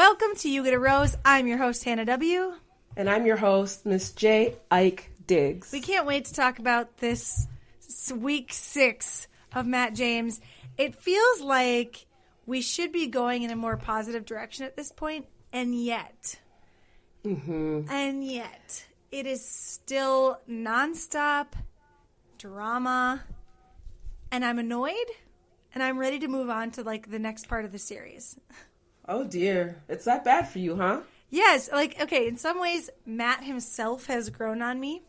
Welcome to You Get a Rose. I'm your host, Hannah W. And I'm your host, Miss J. Ike Diggs. We can't wait to talk about this week six of Matt James. It feels like we should be going in a more positive direction at this point, and yet, Mm-hmm. and yet, it is still nonstop drama, and I'm annoyed, and I'm ready to move on to like the next part of the series. Oh dear. It's that bad for you, huh? Yes, like okay. In some ways, Matt himself has grown on me.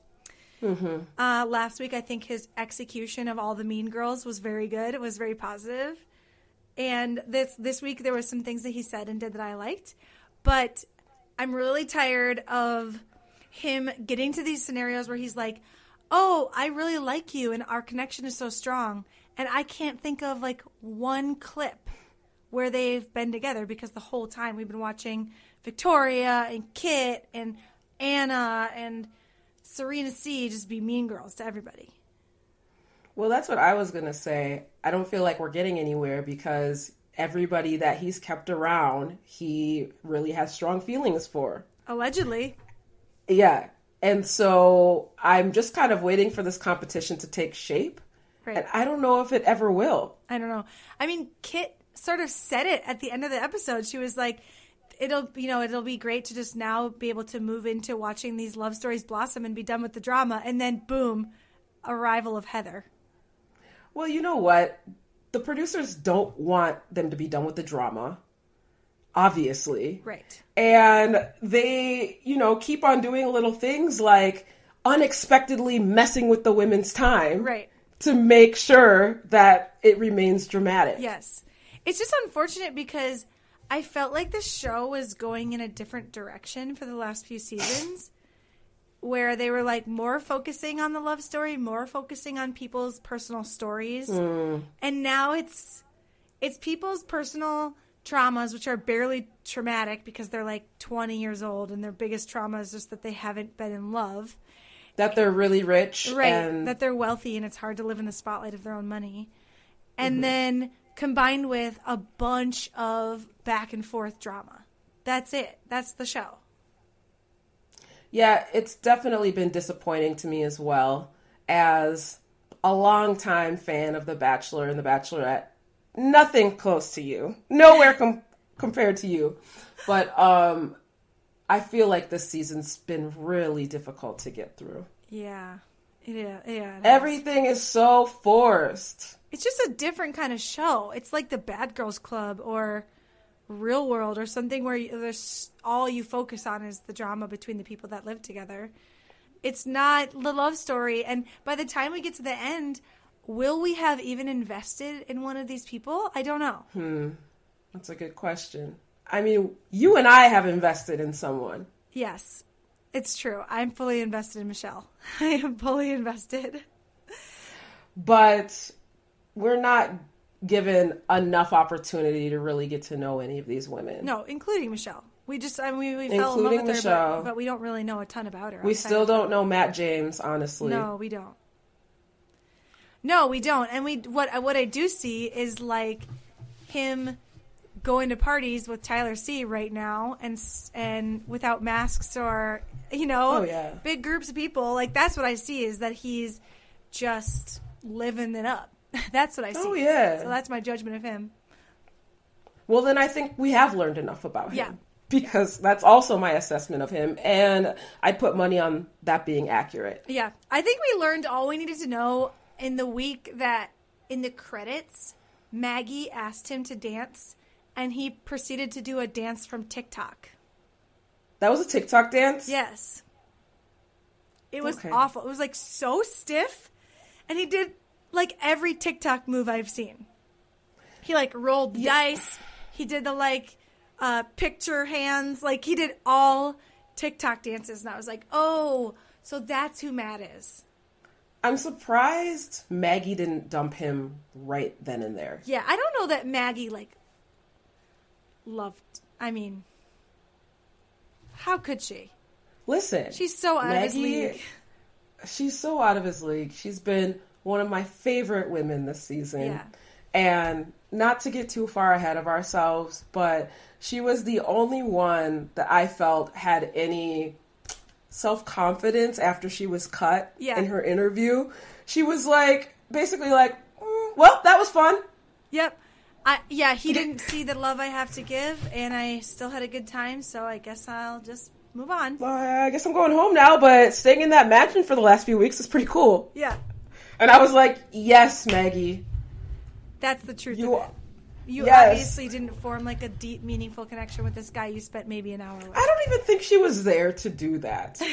Mm-hmm. Uh, last week, I think his execution of all the Mean Girls was very good. It was very positive. And this this week, there were some things that he said and did that I liked. But I'm really tired of him getting to these scenarios where he's like, "Oh, I really like you, and our connection is so strong," and I can't think of like one clip where they've been together because the whole time we've been watching Victoria and Kit and Anna and Serena C just be mean girls to everybody. Well, that's what I was going to say. I don't feel like we're getting anywhere because everybody that he's kept around, he really has strong feelings for. Allegedly. Yeah. And so I'm just kind of waiting for this competition to take shape. Right. And I don't know if it ever will. I don't know. I mean, Kit sort of said it at the end of the episode. She was like, it'll, you know, it'll be great to just now be able to move into watching these love stories blossom and be done with the drama. And then, boom, arrival of Heather. Well, you know what? The producers don't want them to be done with the drama, obviously. Right. And they, you know, keep on doing little things like unexpectedly messing with the women's time. Right. To make sure that it remains dramatic. Yes. It's just unfortunate because I felt like the show was going in a different direction for the last few seasons where they were like more focusing on the love story, more focusing on people's personal stories. Mm. And now it's it's people's personal traumas which are barely traumatic because they're like 20 years old and their biggest trauma is just that they haven't been in love. That they're really rich. Right. And That they're wealthy and it's hard to live in the spotlight of their own money. And mm-hmm. then combined with a bunch of back and forth drama. That's it. That's the show. yeah, it's definitely been disappointing to me as well as a longtime fan of The Bachelor and The Bachelorette. Nothing close to you. Nowhere com- compared to you. But um I feel like this season's been really difficult to get through. Yeah. Yeah. Yeah. it is. Everything is so forced. It's just a different kind of show. It's like the Bad Girls Club or Real World or something where you, there's all you focus on is the drama between the people that live together. It's not the love story. And by the time we get to the end, will we have even invested in one of these people? I don't know. Hmm. That's a good question. I mean, you and I have invested in someone. Yes, it's true. I'm fully invested in Michelle. I am fully invested. but we're not given enough opportunity to really get to know any of these women. No, including Michelle. We just, I mean, we fell in love with her, but, but we don't really know a ton about her. we still don't know Matt James, honestly. No, we don't. No, we don't. And we what what I do see is like him going to parties with Tyler C right now and and without masks or you know Oh, yeah. big groups of people. Like that's what I see is that he's just living it up. that's what I see. Oh, yeah. So that's my judgment of him. Well, then I think we have learned enough about him. Yeah. Because that's also my assessment of him, and I put money on that being accurate. Yeah, I think we learned all we needed to know in the week that in the credits, Maggie asked him to dance, and he proceeded to do a dance from TikTok. That was a TikTok dance? Yes, it was Okay. awful. It was like so stiff, and he did like every TikTok move I've seen. He like rolled the dice. He did the like uh, picture hands. Like he did all TikTok dances, and I was like, oh, so that's who Matt is. I'm surprised Maggie didn't dump him right then and there. Yeah, I don't know that Maggie like loved. I mean, how could she? Listen, She's so out of his league. she's so out of his league. She's been one of my favorite women this season. Yeah. And not to get too far ahead of ourselves, but she was the only one that I felt had any self confidence after she was cut Yeah. in her interview. She was like, basically like, "Mm, well, that was fun. Yep. I, yeah, he didn't see the love I have to give, and I still had a good time, so I guess I'll just move on. Well, I guess I'm going home now, but staying in that mansion for the last few weeks is pretty cool. Yeah, And I was like, yes, Maggie. that's the truth You. You Yes. obviously didn't form like a deep, meaningful connection with this guy you spent maybe an hour with. I don't even think she was there to do that.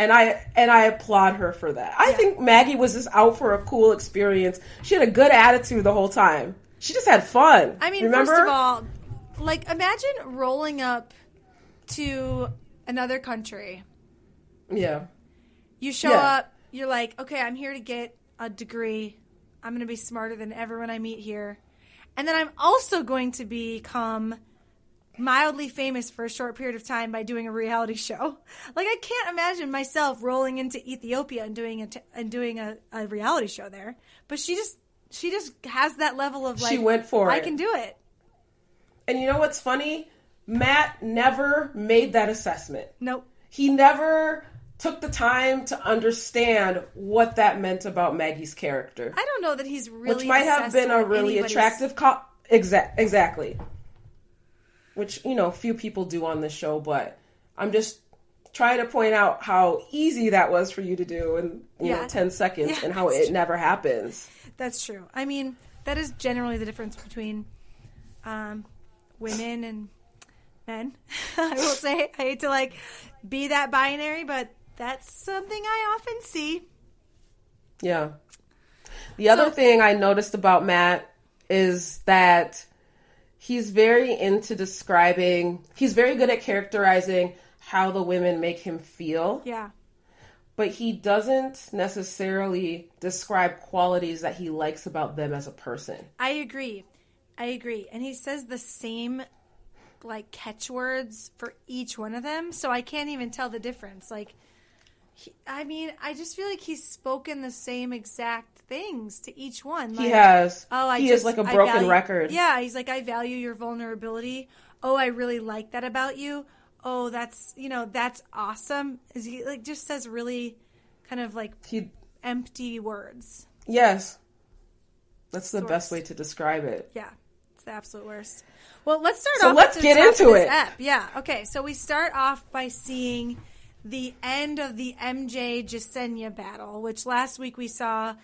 And I and I applaud her for that. I Yeah. think Maggie was just out for a cool experience. She had a good attitude the whole time. She just had fun. I mean, remember? first of all, like imagine rolling up to another country. yeah, You show Yeah. up, you're like, okay, I'm here to get a degree. I'm going to be smarter than everyone I meet here. And then I'm also going to become mildly famous for a short period of time by doing a reality show. Like I can't imagine myself rolling into Ethiopia and doing a t- and doing a, a reality show there. But she just she just has that level of like She went for I it. can do it. and you know what's funny? Matt never made that assessment. Nope. He never took the time to understand what that meant about Maggie's character. I don't know that he's really which might have been a really anybody's- attractive co- exa- exactly which you know few people do on this show but i'm just trying to point out how easy that was for you to do in you know 10 seconds Yeah, and how it never happens That's true. I mean, that is generally the difference between um, women and men. I will say, I hate to like be that binary, but that's something I often see. yeah the other thing i noticed about matt is that he's very into describing he's very good at characterizing how the women make him feel Yeah. but he doesn't necessarily describe qualities that he likes about them as a person. I agree. I agree. And he says the same like catchwords for each one of them, so I can't even tell the difference. Like he, I mean, I just feel like he's spoken the same exact things to each one. Like, he has. Oh, I he just, is like a broken value- record. Yeah, he's like, I value your vulnerability. Oh, I really like that about you. Oh, that's you know, that's awesome. Is he like just says really kind of like He empty words. yes. That's the the best way to describe it. Yeah, it's the absolute worst. Well, let's start So off. let's at the get into it. Yeah. Okay. So we start off by seeing the end of the MJ Jessenia battle, which last week we saw.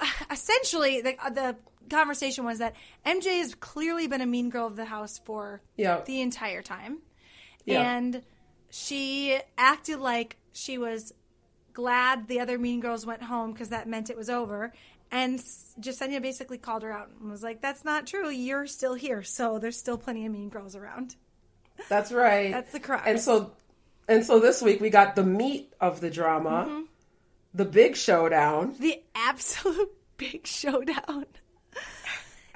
Essentially, the the conversation was that MJ has clearly been a mean girl of the house for Yeah. the entire time, Yeah. and she acted like she was glad the other mean girls went home because that meant it was over. And Jessenia basically called her out and was like, "That's not true. You're still here, so there's still plenty of mean girls around." That's right. That's the crux. And so and so this week we got the meat of the drama. Mm-hmm. The big showdown. the absolute big showdown.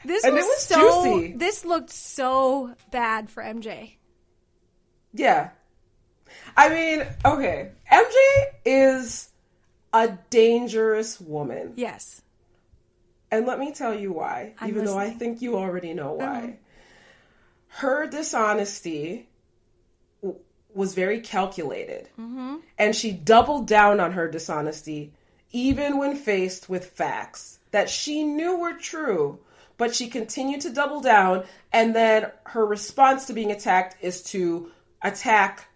This And was, was so. juicy. This looked so bad for MJ. Yeah. I mean, okay. MJ is a dangerous woman. Yes. And let me tell you why, I'm even though I think you already know why. Mhm. Her dishonesty was very calculated. Mm-hmm. And she doubled down on her dishonesty, even when faced with facts that she knew were true. But she continued to double down, and then her response to being attacked is to attack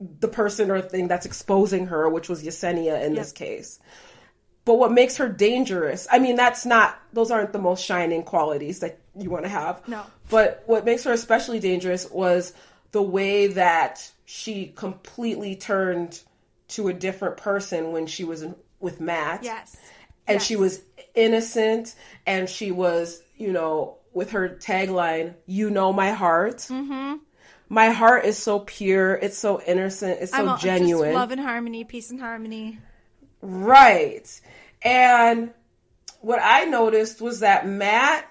the person or thing that's exposing her, which was Yesenia in this case. But what makes her dangerous, I mean, that's not, those aren't the most shining qualities that you want to have. No. But what makes her especially dangerous was the way that she completely turned to a different person when she was in, with Matt. Yes. And Yes. she was innocent and she was, you know, with her tagline, you know my heart. Mm-hmm. My heart is so pure, it's so innocent, it's so genuine. Just love and harmony, peace and harmony. Right. And what I noticed was that Matt,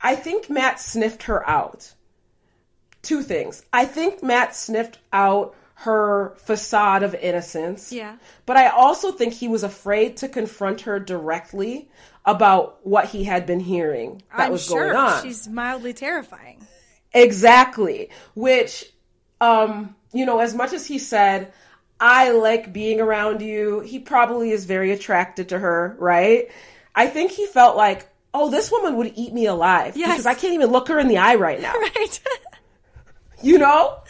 I think Matt sniffed her out. Two things. I think Matt sniffed out her facade of innocence. Yeah. But I also think he was afraid to confront her directly about what he had been hearing that I'm was sure going on. she's mildly terrifying. Exactly. Which, um, you know, as much as he said, I like being around you, he probably is very attracted to her, right? I think he felt like, oh, this woman would eat me alive Yes. because I can't even look her in the eye right now. Right. You know?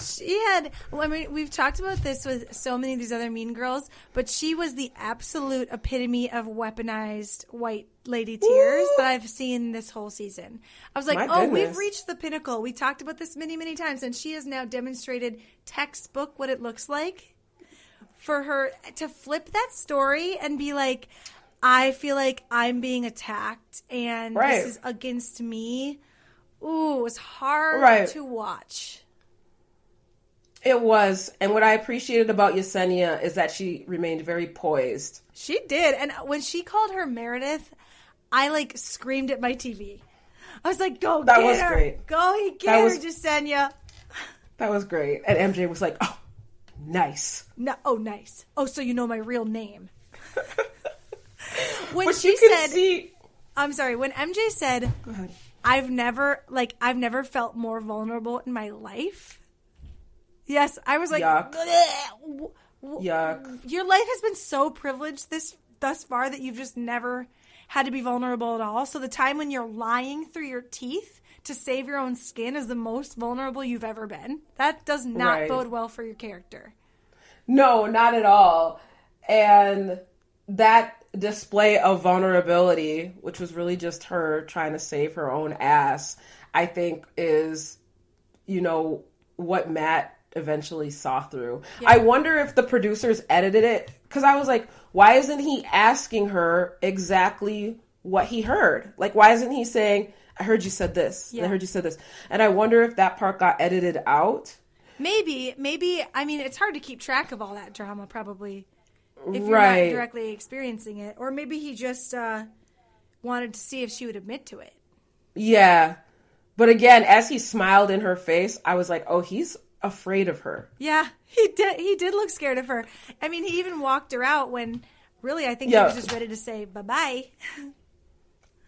she had, well, I mean, we've talked about this with so many of these other mean girls, but she was the absolute epitome of weaponized white lady tears Ooh. that I've seen this whole season. I was like, My oh, we've reached the pinnacle. We talked about this many, many times, and she has now demonstrated textbook what it looks like for her to flip that story and be like, I feel like I'm being attacked and Right. this is against me. Ooh, it was hard Right. to watch. It was. And what I appreciated about Yesenia is that she remained very poised. She did. And when she called her Meredith, I like screamed at my TV. I was like, go That get was her. great. Go get That her, was- Jessenia. That was great. And MJ was like, oh, nice. No, oh, nice. Oh, so you know my real name. when But she said, see. I'm sorry, when MJ said, Go ahead. I've never like I've never felt more vulnerable in my life. Yes, I was like, Yuck. Yuck. your life has been so privileged this thus far that you've just never had to be vulnerable at all. So the time when you're lying through your teeth to save your own skin is the most vulnerable you've ever been. That does not Right. bode well for your character. No, not at all. And that display of vulnerability, which was really just her trying to save her own ass, I think is, you know, what Matt eventually saw through. I wonder if the producers edited it because I was like, why isn't he asking her exactly what he heard? Like, why isn't he saying, I heard you said this, Yeah. I heard you said this. And I wonder if that part got edited out. Maybe, maybe I mean it's hard to keep track of all that drama probably if you're Right. not directly experiencing it. Or maybe he just uh, wanted to see if she would admit to it. Yeah. But again, as he smiled in her face, I was like, oh, he's afraid of her. Yeah, he did. He did look scared of her. I mean, he even walked her out when, really, I think Yeah. he was just ready to say bye bye.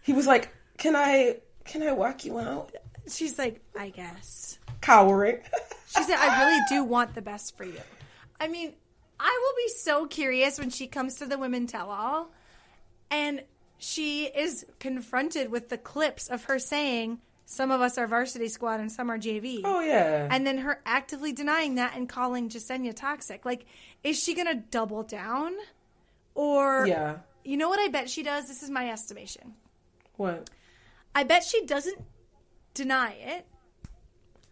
He was like, can I, can I walk you out? She's like, I guess. Cowering. She said, I really do want the best for you. I mean, I will be so curious when she comes to the women tell all and she is confronted with the clips of her saying, some of us are varsity squad and some are JV. oh, yeah. and then her actively denying that and calling Jessenia toxic. Like, is she gonna double down, or yeah. you know what I bet she does? This is my estimation. What? I bet she doesn't deny it.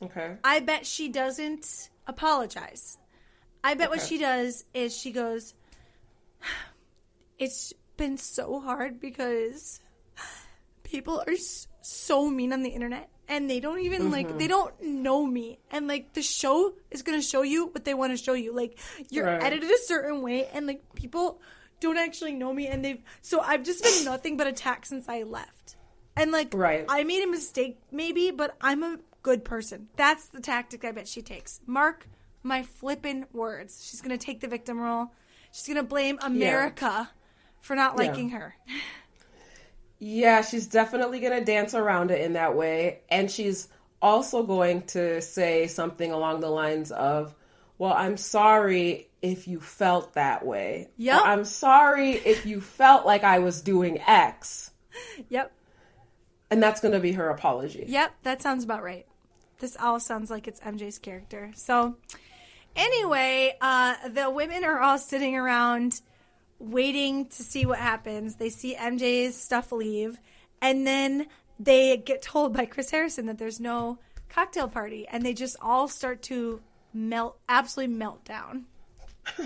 Okay. I bet she doesn't apologize. I bet what she does is she goes, "It's been so hard because people are so mean on the internet." And they don't even like mm-hmm. they don't know me, and like the show is gonna show you what they want to show you. Like you're Right. edited a certain way, and like people don't actually know me, and they've so I've just been nothing but attacked since I left. And like Right. I made a mistake maybe, but I'm a good person. That's the tactic I bet she takes. Mark my flippin' words. She's gonna take the victim role. She's gonna blame America for not Yeah. liking her. Yeah, she's definitely going to dance around it in that way. And she's also going to say something along the lines of, Well, I'm sorry if you felt that way. Yep. Or, I'm sorry if you felt like I was doing X. Yep. And that's going to be her apology. Yep, that sounds about right. This all sounds like it's MJ's character. So, anyway, uh, the women are all sitting around waiting to see what happens. They see MJ's stuff leave, and then they get told by Chris Harrison that there's no cocktail party, and they just all start to melt, absolutely melt down.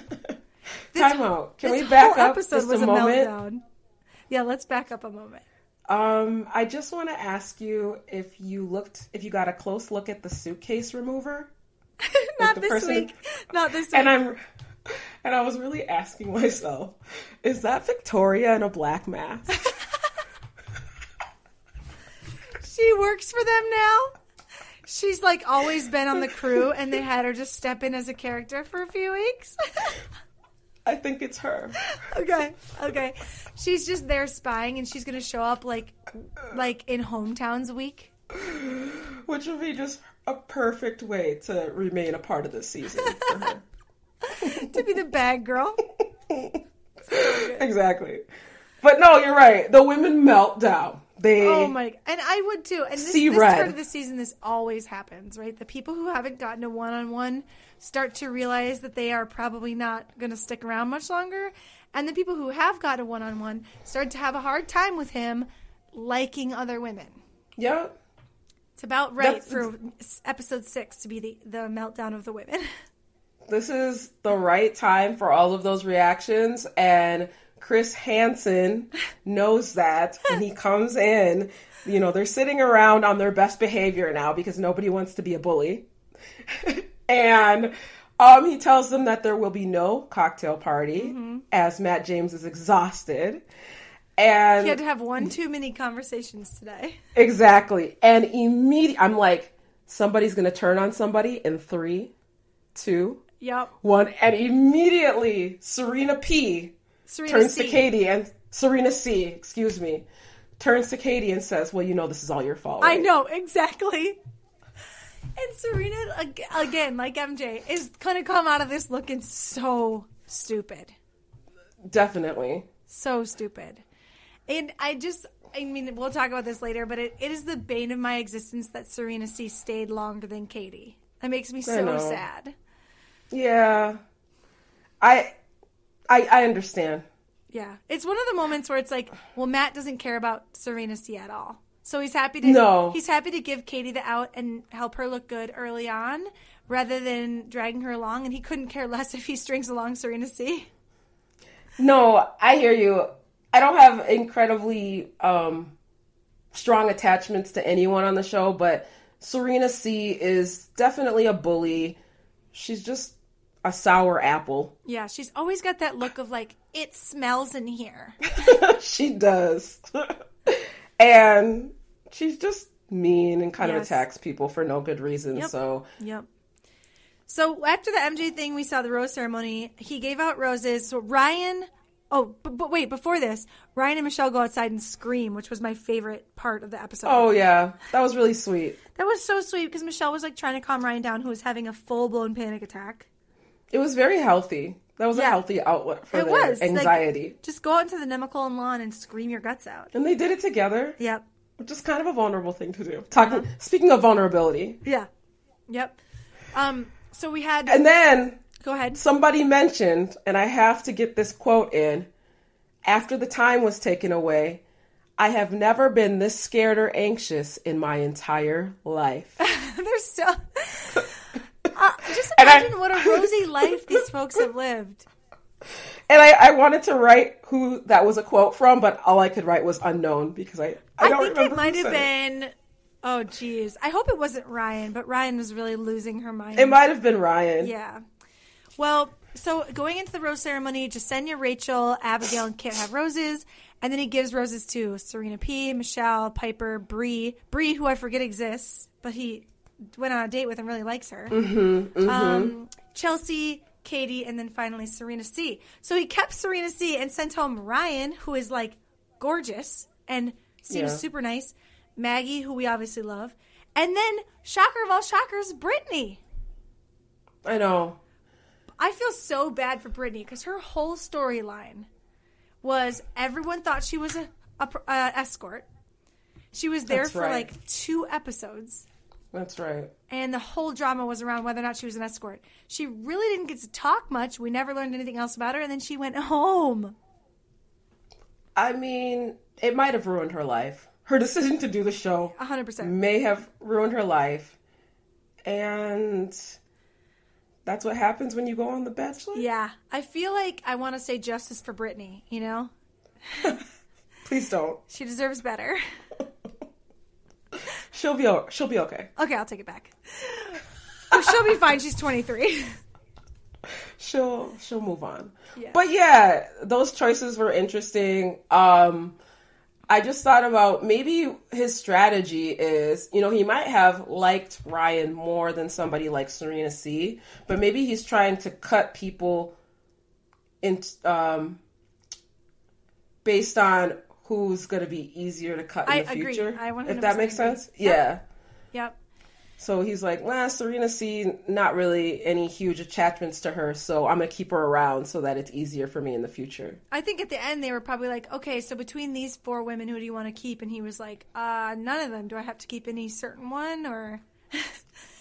Time out. Can we back whole up episode just was a a moment? meltdown. Yeah, let's back up a moment. Um, I just want to ask you if you looked, if you got a close look at the suitcase remover. Not this person- week. Not this week. And I'm, and I was really asking myself, is that Victoria in a black mask? She works for them now. She's like always been on the crew, and they had her just step in as a character for a few weeks. I think it's her. okay, okay. She's just there spying, and she's gonna show up like, like in hometowns week Which would be just a perfect way to remain a part of this season for her. to be the bad girl. exactly. But no, you're right. The women melt down. They Oh my! And I would too. And this, See this red. part of the season, this always happens, right? The people who haven't gotten a one-on-one start to realize that they are probably not going to stick around much longer, and the people who have got a one-on-one start to have a hard time with him liking other women. yeah. It's about right That's- for episode six to be the the meltdown of the women. This is the right time for all of those reactions and Chris Harrison knows that when he comes in, you know, they're sitting around on their best behavior now because nobody wants to be a bully. and um, he tells them that there will be no cocktail party as Matt James is exhausted. And he had to have one too many conversations today. Exactly. And immediately, I'm like, somebody's going to turn on somebody in three, two, Yep. one. And immediately, Serena P Serena turns C. to Katie and Serena C, excuse me, turns to Katie and says, Well, you know, this is all your fault. I know exactly. And Serena again, like MJ, is gonna come out of this looking so stupid, Definitely. so stupid. And I just, I mean, we'll talk about this later, but it, it is the bane of my existence that Serena C stayed longer than Katie. That makes me so sad. Yeah. I. I, I understand. Yeah, it's one of the moments where it's like, well, Matt doesn't care about Serena C at all, so he's happy to No. he's happy to give Katie the out and help her look good early on, rather than dragging her along. And he couldn't care less if he strings along Serena C. No, I hear you. I don't have incredibly um, strong attachments to anyone on the show, but Serena C is definitely a bully. She's just a sour apple. Yeah, she's always got that look of like it smells in here. she does. and she's just mean and kind of attacks people for no good reason. Yep. So, Yep. So after the MJ thing, we saw the rose ceremony. He gave out roses. So Ryan, oh, but, but wait, before this, Ryan and Michelle go outside and scream, which was my favorite part of the episode. oh yeah, that was really sweet. That was so sweet because Michelle was like trying to calm Ryan down, who was having a full blown panic attack. It was very healthy. That was a healthy outlet for It their was like, anxiety. just go out into the Nemacolin lawn and scream your guts out. and they did it together. Yep. which is kind of a vulnerable thing to do. Talking, Uh-huh. speaking of vulnerability, Yeah. Yep. Um. So we had. and then go ahead. somebody mentioned, and I have to get this quote in. After the time was taken away, I have never been this scared or anxious in my entire life. They're so. Uh, just And I- imagine what a rosy life these folks have lived. And I, I wanted to write who that was a quote from, but all I could write was unknown because I, I I, don't think remember. it might have said it. been. Oh, geez. I hope it wasn't Ryan, but Ryan was really losing her mind. It might have been Ryan. Yeah. Well, so going into the rose ceremony, Jessenia, Rachel, Abigail, and Kit have roses, and then he gives roses to Serena P, Michelle, Piper, Bree, Bree, who I forget exists, but he went on a date with and really likes her. Mm-hmm, Um, Chelsea, Katie, and then finally Serena C. So he kept Serena C and sent home Ryan, who is like gorgeous and seems Yeah. super nice. Maggie, who we obviously love, and then shocker of all shockers, Brittany. I know. I feel so bad for Brittany because her whole storyline was everyone thought she was a, a, a escort. She was there That's for right. like two episodes, That's right. and the whole drama was around whether or not she was an escort. She really didn't get to talk much. We never learned anything else about her, and then she went home. I mean, it might have ruined her life. Her decision to do the show A hundred percent. may have ruined her life. And that's what happens when you go on The Bachelor? Yeah, I feel like I want to say justice for Brittany. You know, Please don't. she deserves better. She'll be she'll be okay. Okay, I'll take it back. Oh, she'll be fine. She's twenty three. She'll she'll move on. Yeah. But yeah, those choices were interesting. Um I just thought about maybe his strategy is, you know, he might have liked Ryan more than somebody like Serena C, but maybe he's trying to cut people in um based on who's going to be easier to cut in I the agree. future. I if 100% that makes agree. sense. Yeah. Yep. So he's like, nah, Serena C, not really any huge attachments to her, so I'm gonna keep her around so that it's easier for me in the future. I think at the end they were probably like, okay, so between these four women, who do you want to keep? And he was like, uh, none of them. Do I have to keep any certain one? Or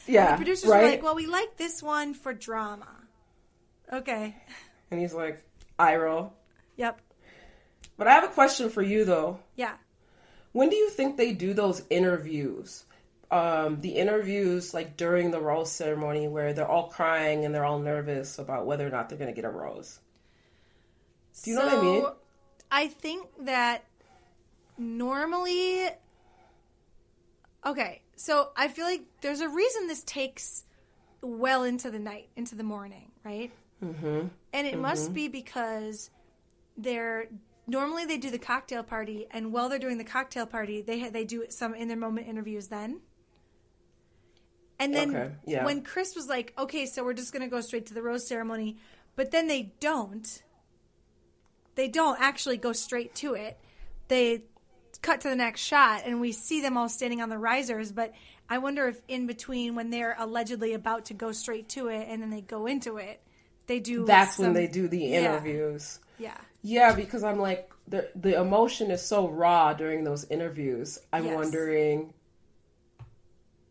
Yeah, the producers right. were like, well, we like this one for drama. Okay. and he's like, I roll. Yep. But I have a question for you though. Yeah. When do you think they do those interviews? Um, the interviews like during the rose ceremony where they're all crying and they're all nervous about whether or not they're gonna get a rose. Do you know what I mean? I think that normally. Okay, so I feel like there's a reason this takes well into the night, into the morning, right? Mm-hmm. And it must be because they're normally they do the cocktail party, and while they're doing the cocktail party, they ha- they do some in their moment interviews then. And then Okay, yeah. when Chris was like, "Okay, so we're just going to go straight to the rose ceremony," but then they don't. They don't actually go straight to it. They cut to the next shot, and we see them all standing on the risers. But I wonder if in between, when they're allegedly about to go straight to it, and then they go into it, they do. That's when they do the Yeah. interviews. Yeah. Yeah, because I'm like the the emotion is so raw during those interviews. I'm Yes. wondering.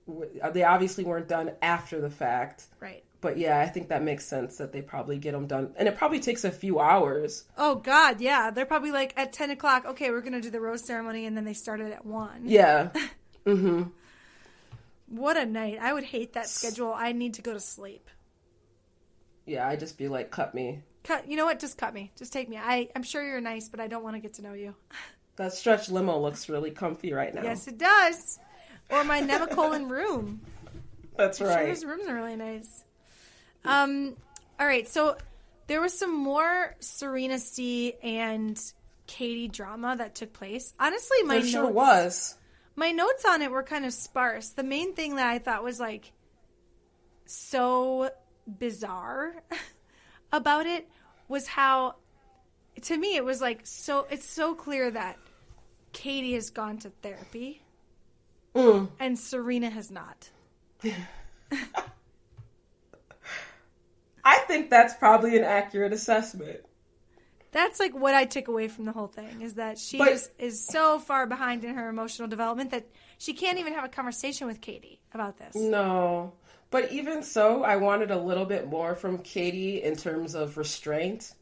W- They obviously weren't done after the fact, Right. but yeah, I think that makes sense that they probably get them done, and it probably takes a few hours. Oh God, yeah. They're probably like at ten o'clock. Okay, we're gonna do the rose ceremony, and then they started at one. Yeah, mm-hmm. What a night! I would hate that schedule. I need to go to sleep. Yeah, I'd just be like, cut me. Cut. You know what? Just cut me. Just take me. I I'm sure you're nice, but I don't want to get to know you. That stretch limo looks really comfy right now. Yes, it does. Or my Nemacolin room. that's right. Sure, his rooms are really nice. Um. All right. So there was some more Serena C and Katie drama that took place. Honestly, my There sure notes, was. my notes on it were kind of sparse. The main thing that I thought was like so bizarre about it was how to me it was like so it's so clear that Katie has gone to therapy Mm. and Serena has not. I think that's probably an accurate assessment. That's like what I took away from the whole thing is that she But- just is so far behind in her emotional development that she can't even have a conversation with Katie about this. No. But even so, I wanted a little bit more from Katie in terms of restraint.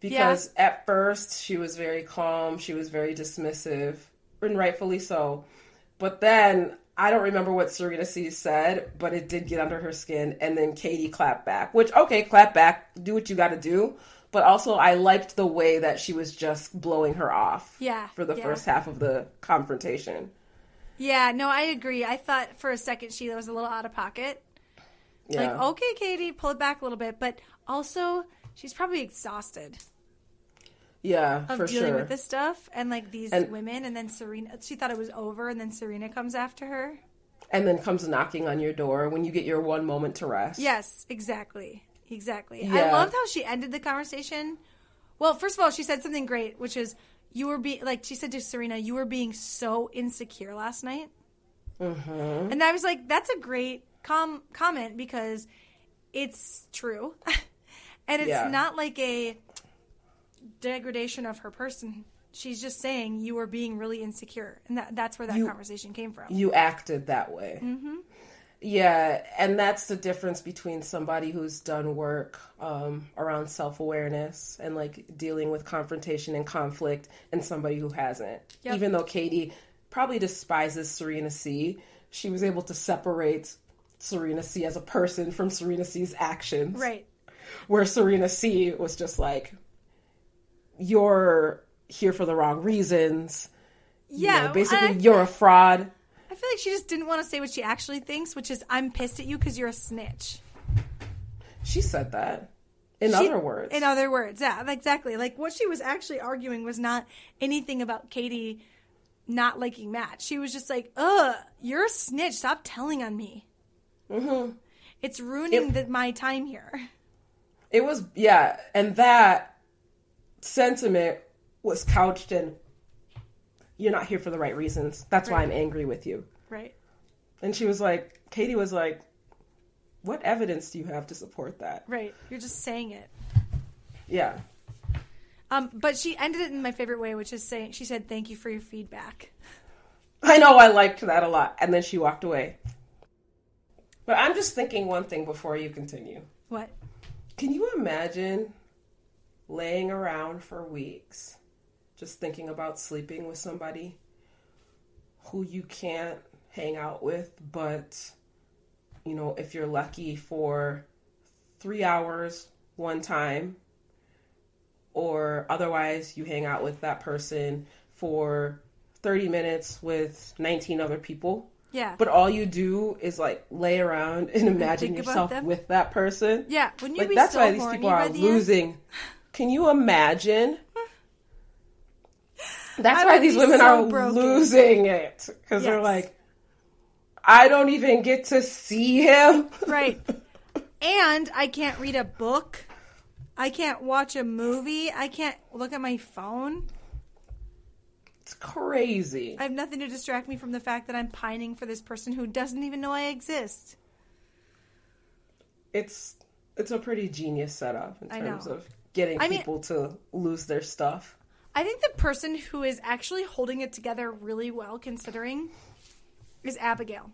Because at first she was very calm, she was very dismissive, and rightfully so. But then I don't remember what Serena C said, but it did get under her skin, and then Katie clapped back. Which, okay, clap back, do what you gotta do. But also, I liked the way that she was just blowing her off Yeah, for the yeah. first half of the confrontation. Yeah, no, I agree. I thought for a second she was a little out of pocket. Yeah. Like, okay, Katie, pull it back a little bit. But also, she's probably exhausted yeah, of dealing sure. with this stuff and like these And- women. And then Serena, she thought it was over, and then Serena comes after her. and then comes knocking on your door when you get your one moment to rest. Yes, exactly. Exactly. I loved how she ended the conversation. Well, first of all, she said something great, which is you were being like she said to Serena, you were being so insecure last night. Mm-hmm. And I was like, that's a great com- comment because it's true. and it's Yeah. not like a degradation of her person. She's just saying you were being really insecure. And that, that's where that You- conversation came from. You acted that way. mm-hmm. Yeah, and that's the difference between somebody who's done work um, around self awareness and like dealing with confrontation and conflict, and somebody who hasn't. Yep. Even though Katie probably despises Serena C, she was able to separate Serena C as a person from Serena C's actions. Right. Where Serena C was just like, "You're here for the wrong reasons." You Yeah. know, basically, I- you're a fraud. I feel like she just didn't want to say what she actually thinks, which is I'm pissed at you because you're a snitch. She said that. In She- other words. In other words, yeah, exactly. Like what she was actually arguing was not anything about Katie not liking Matt. She was just like, "Ugh, you're a snitch. Stop telling on me. hmm It's ruining the, my time here." It was, yeah. And that sentiment was couched in, you're not here for the right reasons. That's why I'm angry with you. Right. And she was like, Katie was like, what evidence do you have to support that? Right. You're just saying it. Yeah. Um, but she ended it in my favorite way, which is saying she said, "Thank you for your feedback." I know I liked that a lot, and then she walked away. But I'm just thinking one thing before you continue. What? Can you imagine laying around for weeks just thinking about sleeping with somebody who you can't hang out with, but you know, if you're lucky for three hours one time, or otherwise you hang out with that person for 30 minutes with 19 other people. Yeah. But all you do is like lay around and imagine yourself with that person. Yeah. Wouldn't you Like be that's so why these people are the losing. Can you imagine? That's I why these women so are broken. losing it because they're like, I don't even get to see him. Right. and I can't read a book. I can't watch a movie. I can't look at my phone. It's crazy. I have nothing to distract me from the fact that I'm pining for this person who doesn't even know I exist. It's it's a pretty genius setup in terms of getting I mean- people to lose their stuff. I think the person who is actually holding it together really well, considering, is Abigail. oh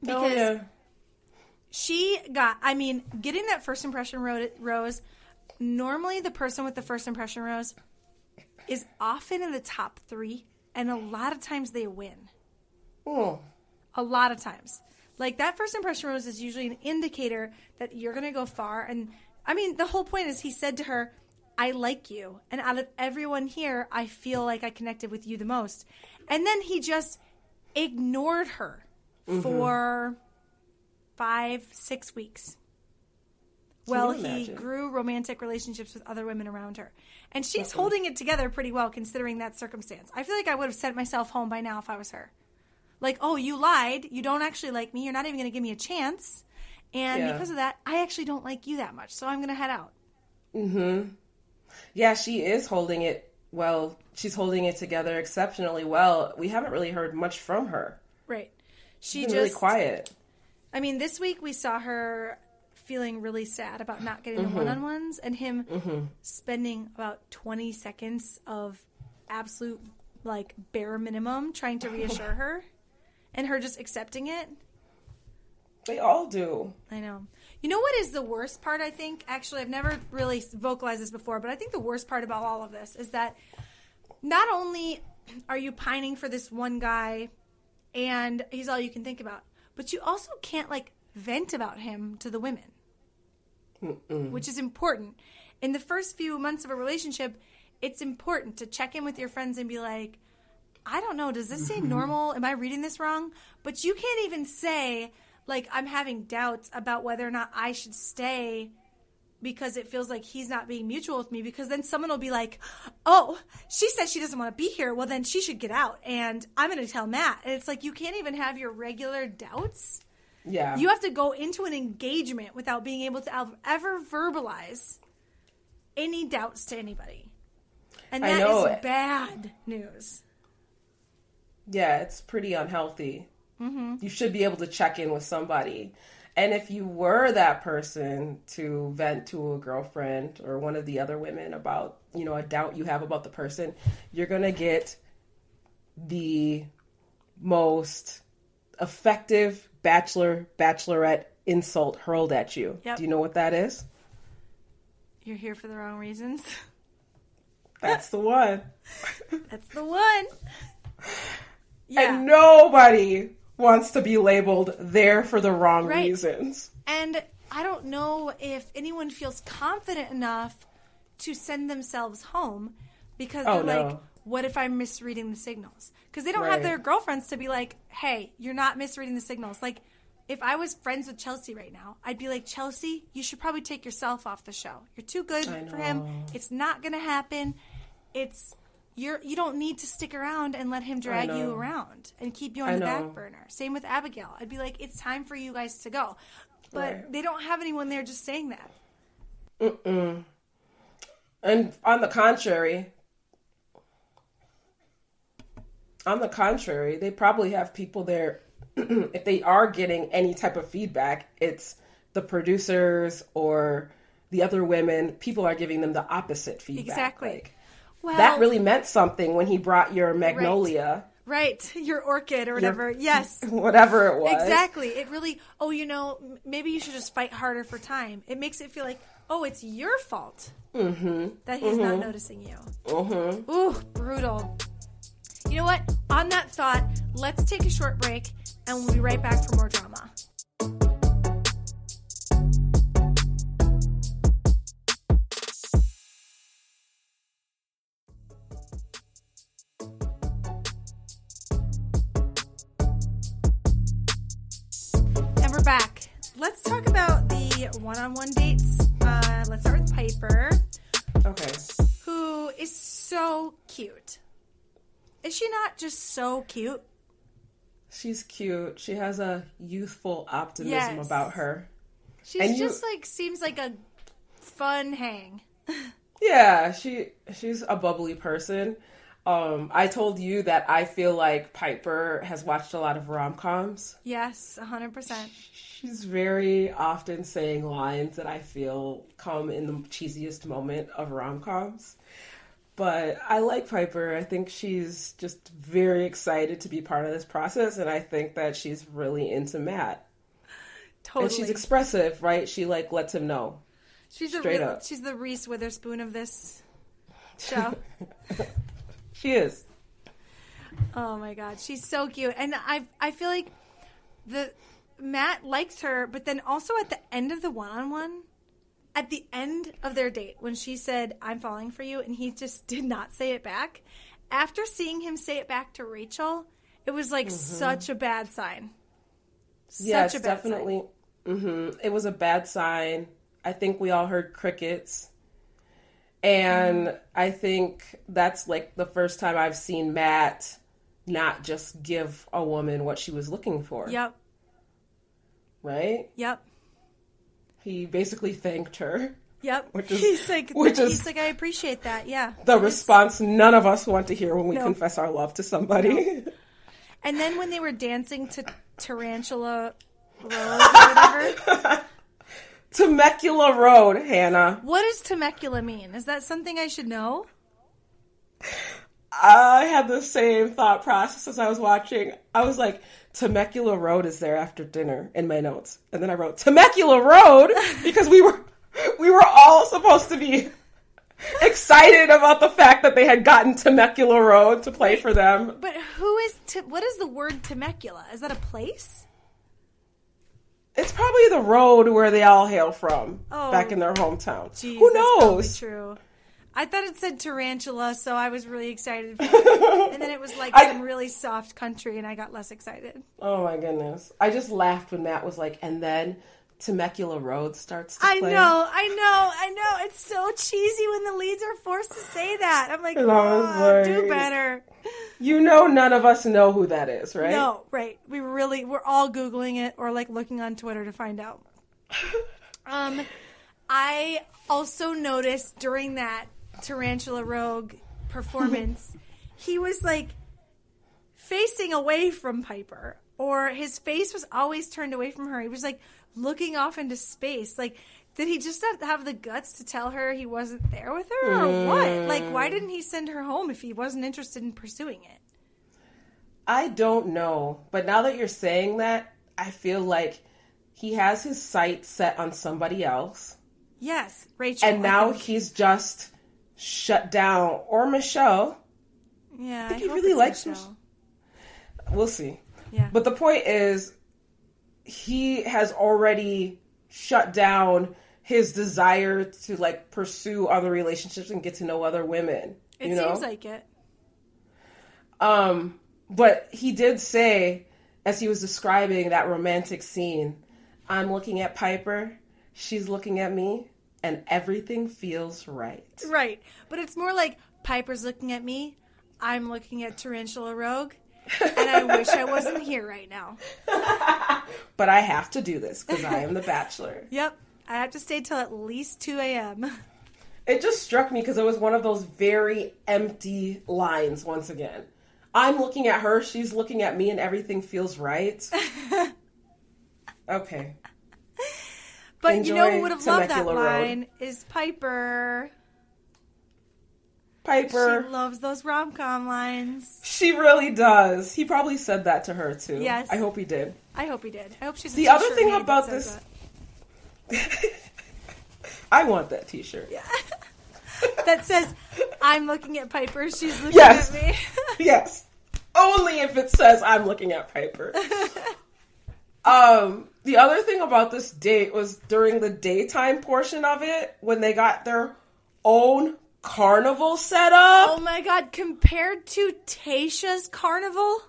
Because yeah. she got, I mean, getting that first impression rose, normally the person with the first impression rose is often in the top three, and a lot of times they win. Oh, A lot of times. Like that first impression rose is usually an indicator that you're going to go far. And I mean, the whole point is he said to her, I like you. And out of everyone here, I feel like I connected with you the most. And then he just ignored her mm-hmm. for five, six weeks. Well, he imagine? grew romantic relationships with other women around her. And she's uh-huh. holding it together pretty well considering that circumstance. I feel like I would have sent myself home by now if I was her. Like, oh, you lied. You don't actually like me. You're not even going to give me a chance. And Yeah. because of that, I actually don't like you that much. So I'm going to head out. Mhm. yeah, she is holding it well. She's holding it together exceptionally well. We haven't really heard much from her. Right. She just, really quiet. I mean, this week we saw her feeling really sad about not getting Mm-hmm. the one on ones and him spending about 20 seconds of absolute, like, bare minimum trying to reassure her and her just accepting it. They all do. I know. You know what is the worst part, I think? Actually, I've never really vocalized this before, but I think the worst part about all of this is that not only are you pining for this one guy and he's all you can think about, but you also can't, like, vent about him to the women, which is important. In the first few months of a relationship, it's important to check in with your friends and be like, I don't know, does this seem normal? Am I reading this wrong? But you can't even say, like, I'm having doubts about whether or not I should stay because it feels like he's not being mutual with me because then someone will be like, "Oh, she says she doesn't want to be here. Well, then she should get out." And I'm going to tell Matt. And it's like you can't even have your regular doubts. Yeah. You have to go into an engagement without being able to ever verbalize any doubts to anybody. And that is bad news. yeah, it's pretty unhealthy. Mm-hmm. You should be able to check in with somebody. And if you were that person to vent to a girlfriend or one of the other women about, you know, a doubt you have about the person, you're going to get the most effective bachelor, bachelorette insult hurled at you. Yep. Do you know what that is? You're here for the wrong reasons. That's the one. That's the one. Yeah. And nobody wants to be labeled there for the wrong Right. reasons. And I don't know if anyone feels confident enough to send themselves home because oh, they're Oh, like, what if I'm misreading the signals? Because they don't have their girlfriends to be like, hey, you're not misreading the signals. Like, if I was friends with Chelsea right now, I'd be like, Chelsea, you should probably take yourself off the show. You're too good for him. It's not going to happen. It's you're you don't need to stick around and let him drag you around and keep you on I the know. back burner. Same with Abigail. I'd be like, it's time for you guys to go. But Right. they don't have anyone there just saying that. And on the contrary, on the contrary, they probably have people there if they are getting any type of feedback, it's the producers or the other women. People are giving them the opposite feedback. Exactly. Like, Well, that really meant something when he brought your magnolia, right. Your orchid or whatever. yes. whatever it was. Exactly. It really, oh, you know, maybe you should just fight harder for time. It makes it feel like, oh, it's your fault Mm-hmm. that he's not noticing you. Mm-hmm. Ooh, brutal. You know what? On that thought, let's take a short break and we'll be right back for more drama. The one on one dates. Uh, let's start with Pieper Okay. who is so cute. Is she not just so cute? She's cute. She has a youthful optimism Yes. about her. She's And you- just like seems like a fun hang. Yeah, she she's a bubbly person. Um, I told you that I feel like Pieper has watched a lot of rom coms. Yes, hundred percent. She's very often saying lines that I feel come in the cheesiest moment of rom coms. But I like Pieper. I think she's just very excited to be part of this process, and I think that she's really into Matt. Totally. And she's expressive, right? She like lets him know. she's a straight up. she's the Reese Witherspoon of this show. She is. oh my god, she's so cute, and I I feel like the Matt likes her, but then also at the end of the one on one. At the end of their date, when she said, I'm falling for you, and he just did not say it back, after seeing him say it back to Rachael, it was like such a bad sign. Such yes, a bad definitely. hmm It was a bad sign. I think we all heard crickets. And I think that's like the first time I've seen Matt not just give a woman what she was looking for. Yep, right? yep, He basically thanked her. yep. Which is- he's like, which he's is- like, I appreciate that. Yeah. The response none of us want to hear when we No. confess our love to somebody. And then when they were dancing to Tarantula Road or whatever, Temecula Road, Hannah. what does Temecula mean? Is that something I should know? I had the same thought process as I was watching. I was like, Temecula Road is there after dinner in my notes. And then I wrote Temecula Road because we were we were all supposed to be excited about the fact that they had gotten Temecula Road to play for them. But who is Te- what is the word Temecula? Is that a place? It's probably the road where they all hail from Oh. back in their hometown. Jeez, Who knows? true. I thought it said tarantula, so I was really excited. For it. And then it was like I- some really soft country, and I got less excited. Oh my goodness. I just laughed when Matt was like, and then Temecula Road starts to I play. know, I know, I know. It's so cheesy when the leads are forced to say that. I'm like, And I was "Oh, do better. You know none of us know who that is, right? No, right. We really, we're all Googling it or like looking on Twitter to find out. um, I also noticed during that Tarantula Road performance, he was like facing away from Pieper, or his face was always turned away from her. He was like looking off into space. Like, did he just not have the guts to tell her he wasn't there with her, or what? Like, why mm. didn't he send her home if he wasn't interested in pursuing it? I don't know. But now that you're saying that, I feel like he has his sights set on somebody else. Yes, Rachael. And now he's just shut down. Or Michelle. yeah, I think he hope really likes Michelle. We'll see. Yeah, But the point is, he has already shut down his desire to like pursue other relationships and get to know other women. it you know? seems like it. Um, but he did say, as he was describing that romantic scene, I'm looking at Pieper, she's looking at me, and everything feels right. Right, but it's more like Pieper's looking at me. I'm looking at Tarantula Road, and I wish I wasn't here right now. But I have to do this because I am the bachelor. Yep, I have to stay till at least two a.m. It just struck me because it was one of those very empty lines once again. I'm looking at her, she's looking at me, and everything feels right. okay. But you know who would have loved that Temecula Road. line is Pieper. Pieper. She loves those rom com lines. She really does. He probably said that to her too. Yes. I hope he did. I hope he did. I hope she's a The other thing about this- I want that T-shirt. Yeah. that says, "I'm looking at Pieper. She's looking Yes. at me." yes. Only if it says I'm looking at Pieper. um, the other thing about this date was during the daytime portion of it when they got their own carnival setup. oh my god! Compared to Tayshia's carnival,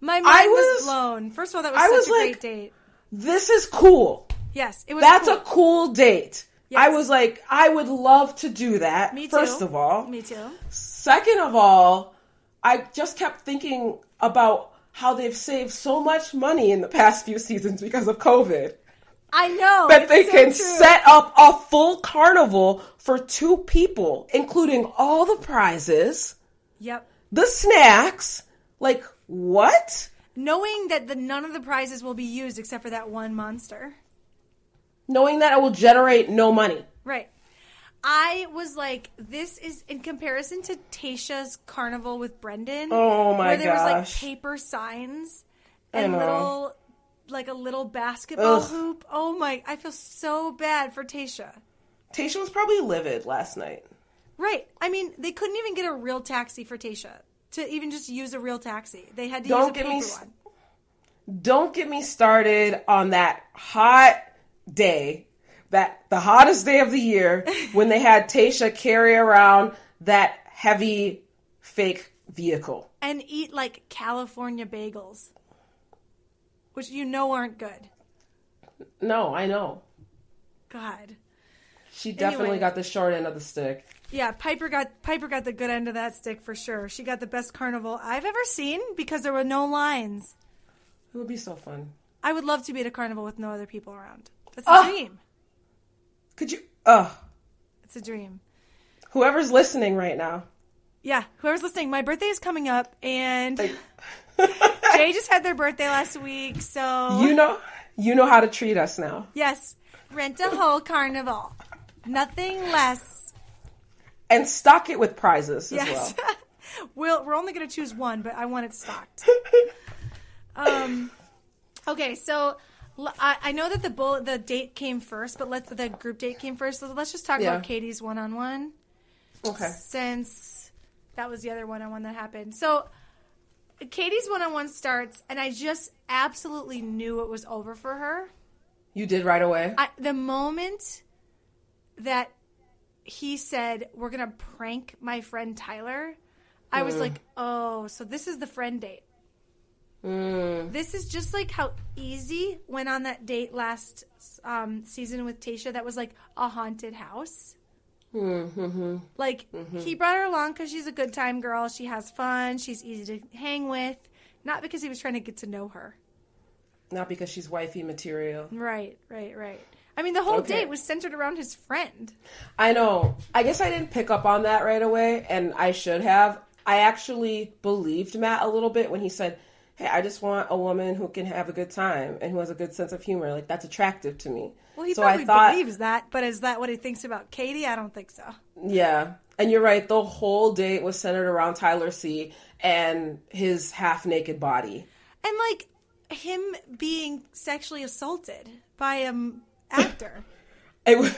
my mind I was, was- blown. First of all, that was I such was a like- great date. This is cool. Yes, it was. That's cool. a cool date. Yes. I was like, I would love to do that. Me too. First of all, Me too. Second of all, I just kept thinking about how they've saved so much money in the past few seasons because of COVID I know that they so can true. set up a full carnival for two people, including all the prizes, Yep. the snacks. Like, what? Knowing that the none of the prizes will be used except for that one monster. Knowing that it will generate no money. Right. I was like, this is in comparison to Tayshia's carnival with Brendan. Oh my gosh. where there was like paper signs and little, like a little basketball Ugh. hoop. Oh my! I feel so bad for Tayshia. Tayshia was probably livid last night. Right. I mean, they couldn't even get a real taxi for Tayshia to even just use a real taxi. They had to Don't use a get paper me one. Don't get me started on that hot day, that the hottest day of the year, when they had Tayshia carry around that heavy fake vehicle. And eat like California bagels, which you know aren't good. No, I know. God. She definitely Anyway. got the short end of the stick. Yeah, Pieper got Pieper got the good end of that stick for sure. She got the best carnival I've ever seen because there were no lines. It would be so fun. I would love to be at a carnival with no other people around. That's a dream. Could you? Ugh. It's a dream. Whoever's listening right now. Yeah, whoever's listening, my birthday is coming up, and Like, Jay just had their birthday last week, so you know, you know how to treat us now. yes, rent a whole carnival, nothing less. And stock it with prizes as Yes, well. we'll, we're only going to choose one, but I want it stocked. Um, okay, so I know that the bull, the date came first, but let's the group date came first. So let's just talk Yeah. about Katie's one on one Okay. since that was the other one on one that happened. So Katie's one on one starts, and I just absolutely knew it was over for her. You did right away. I, the moment that he said, "We're gonna prank my friend Tyler," I was like, "Oh, so this is the friend date." Mm. This is just like how Easy went on that date last um, season with Tayshia. That was like a haunted house. Mm-hmm. Like he brought her along because she's a good time girl. She has fun. She's easy to hang with. Not because he was trying to get to know her. Not because she's wifey material. Right, right, right. I mean, the whole Okay. date was centered around his friend. I know. I guess I didn't pick up on that right away, and I should have. I actually believed Matt a little bit when he said, Hey, I just want a woman who can have a good time and who has a good sense of humor. Like, that's attractive to me. Well, he so probably I thought, believes that, but is that what he thinks about Katie? I don't think so. yeah. And you're right. The whole date was centered around Tyler C. and his half naked body. And like him being sexually assaulted by an actor. It w-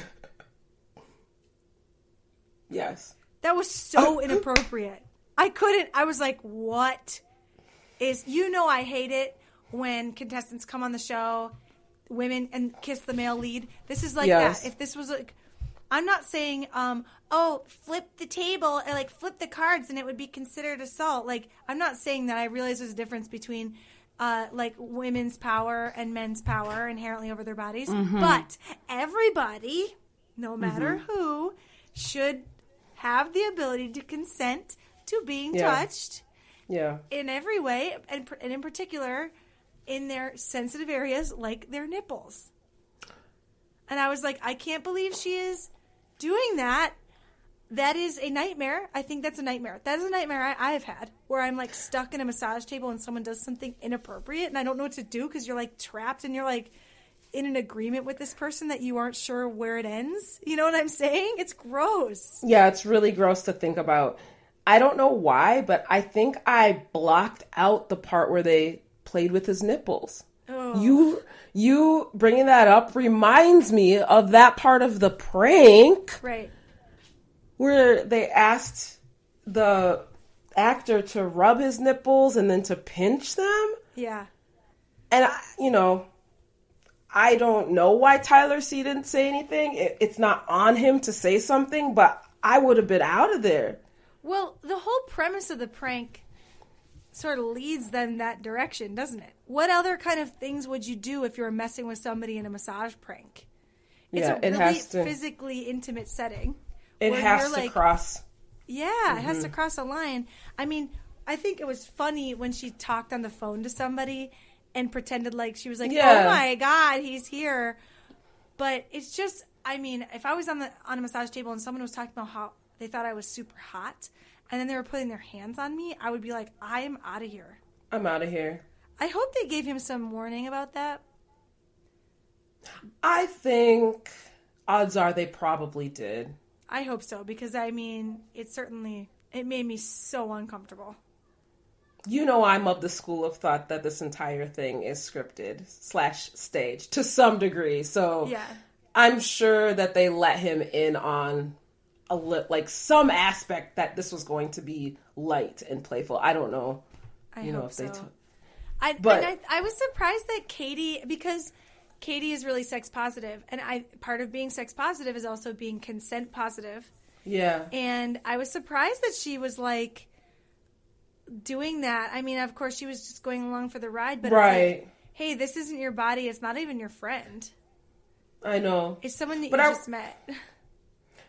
yes. That was so oh. inappropriate. I couldn't. I was like, "What is?" You know, I hate it when contestants come on the show, women, and kiss the male lead. This is like Yes. that. If this was like, I'm not saying, um, oh, flip the table or like flip the cards, and it would be considered assault. Like, I'm not saying that. I realize there's a difference between. Uh, like women's power and men's power inherently over their bodies, Mm-hmm. but everybody, no matter who, should have the ability to consent to being Yeah. touched Yeah. in every way, and, pr- and in particular in their sensitive areas like their nipples. And I was like, I can't believe she is doing that that is a nightmare. I think that's a nightmare. That is a nightmare I, I have had where I'm like stuck in a massage table and someone does something inappropriate and I don't know what to do because you're like trapped and you're like in an agreement with this person that you aren't sure where it ends. You know what I'm saying? It's gross. Yeah, it's really gross to think about. I don't know why, but I think I blocked out the part where they played with his nipples. Oh. You you bringing that up reminds me of that part of the prank Right. where they asked the actor to rub his nipples and then to pinch them. Yeah. And I, you know, I don't know why Tyler C didn't say anything. It, it's not on him to say something, but I would have been out of there. Well, the whole premise of the prank sort of leads them that direction, doesn't it? What other kind of things would you do if you were messing with somebody in a massage prank? It's Yeah, a it really has to- physically intimate setting. It has to like- cross. Yeah, it has to mm-hmm. cross a line. I mean, I think it was funny when she talked on the phone to somebody and pretended like she was like, oh Yeah. "Oh my god, he's here." But it's just, I mean, if I was on the on a massage table and someone was talking about how they thought I was super hot, and then they were putting their hands on me, I would be like, "I am out of here." I'm out of here. I hope they gave him some warning about that. I think odds are they probably did. I hope so because I mean, it certainly it made me so uncomfortable. You know, I'm of the school of thought that this entire thing is scripted slash staged to some degree. So Yeah. I'm sure that they let him in on a li- like some aspect that this was going to be light and playful. I don't know. I you know if they so. took I, But- and I, I was surprised that Katie, because Katie is really sex positive, and I part of being sex positive is also being consent positive. yeah. And I was surprised that she was like doing that. I mean, of course, she was just going along for the ride, but Right. like, hey, this isn't your body. It's not even your friend. I know. It's someone that But you I- just met.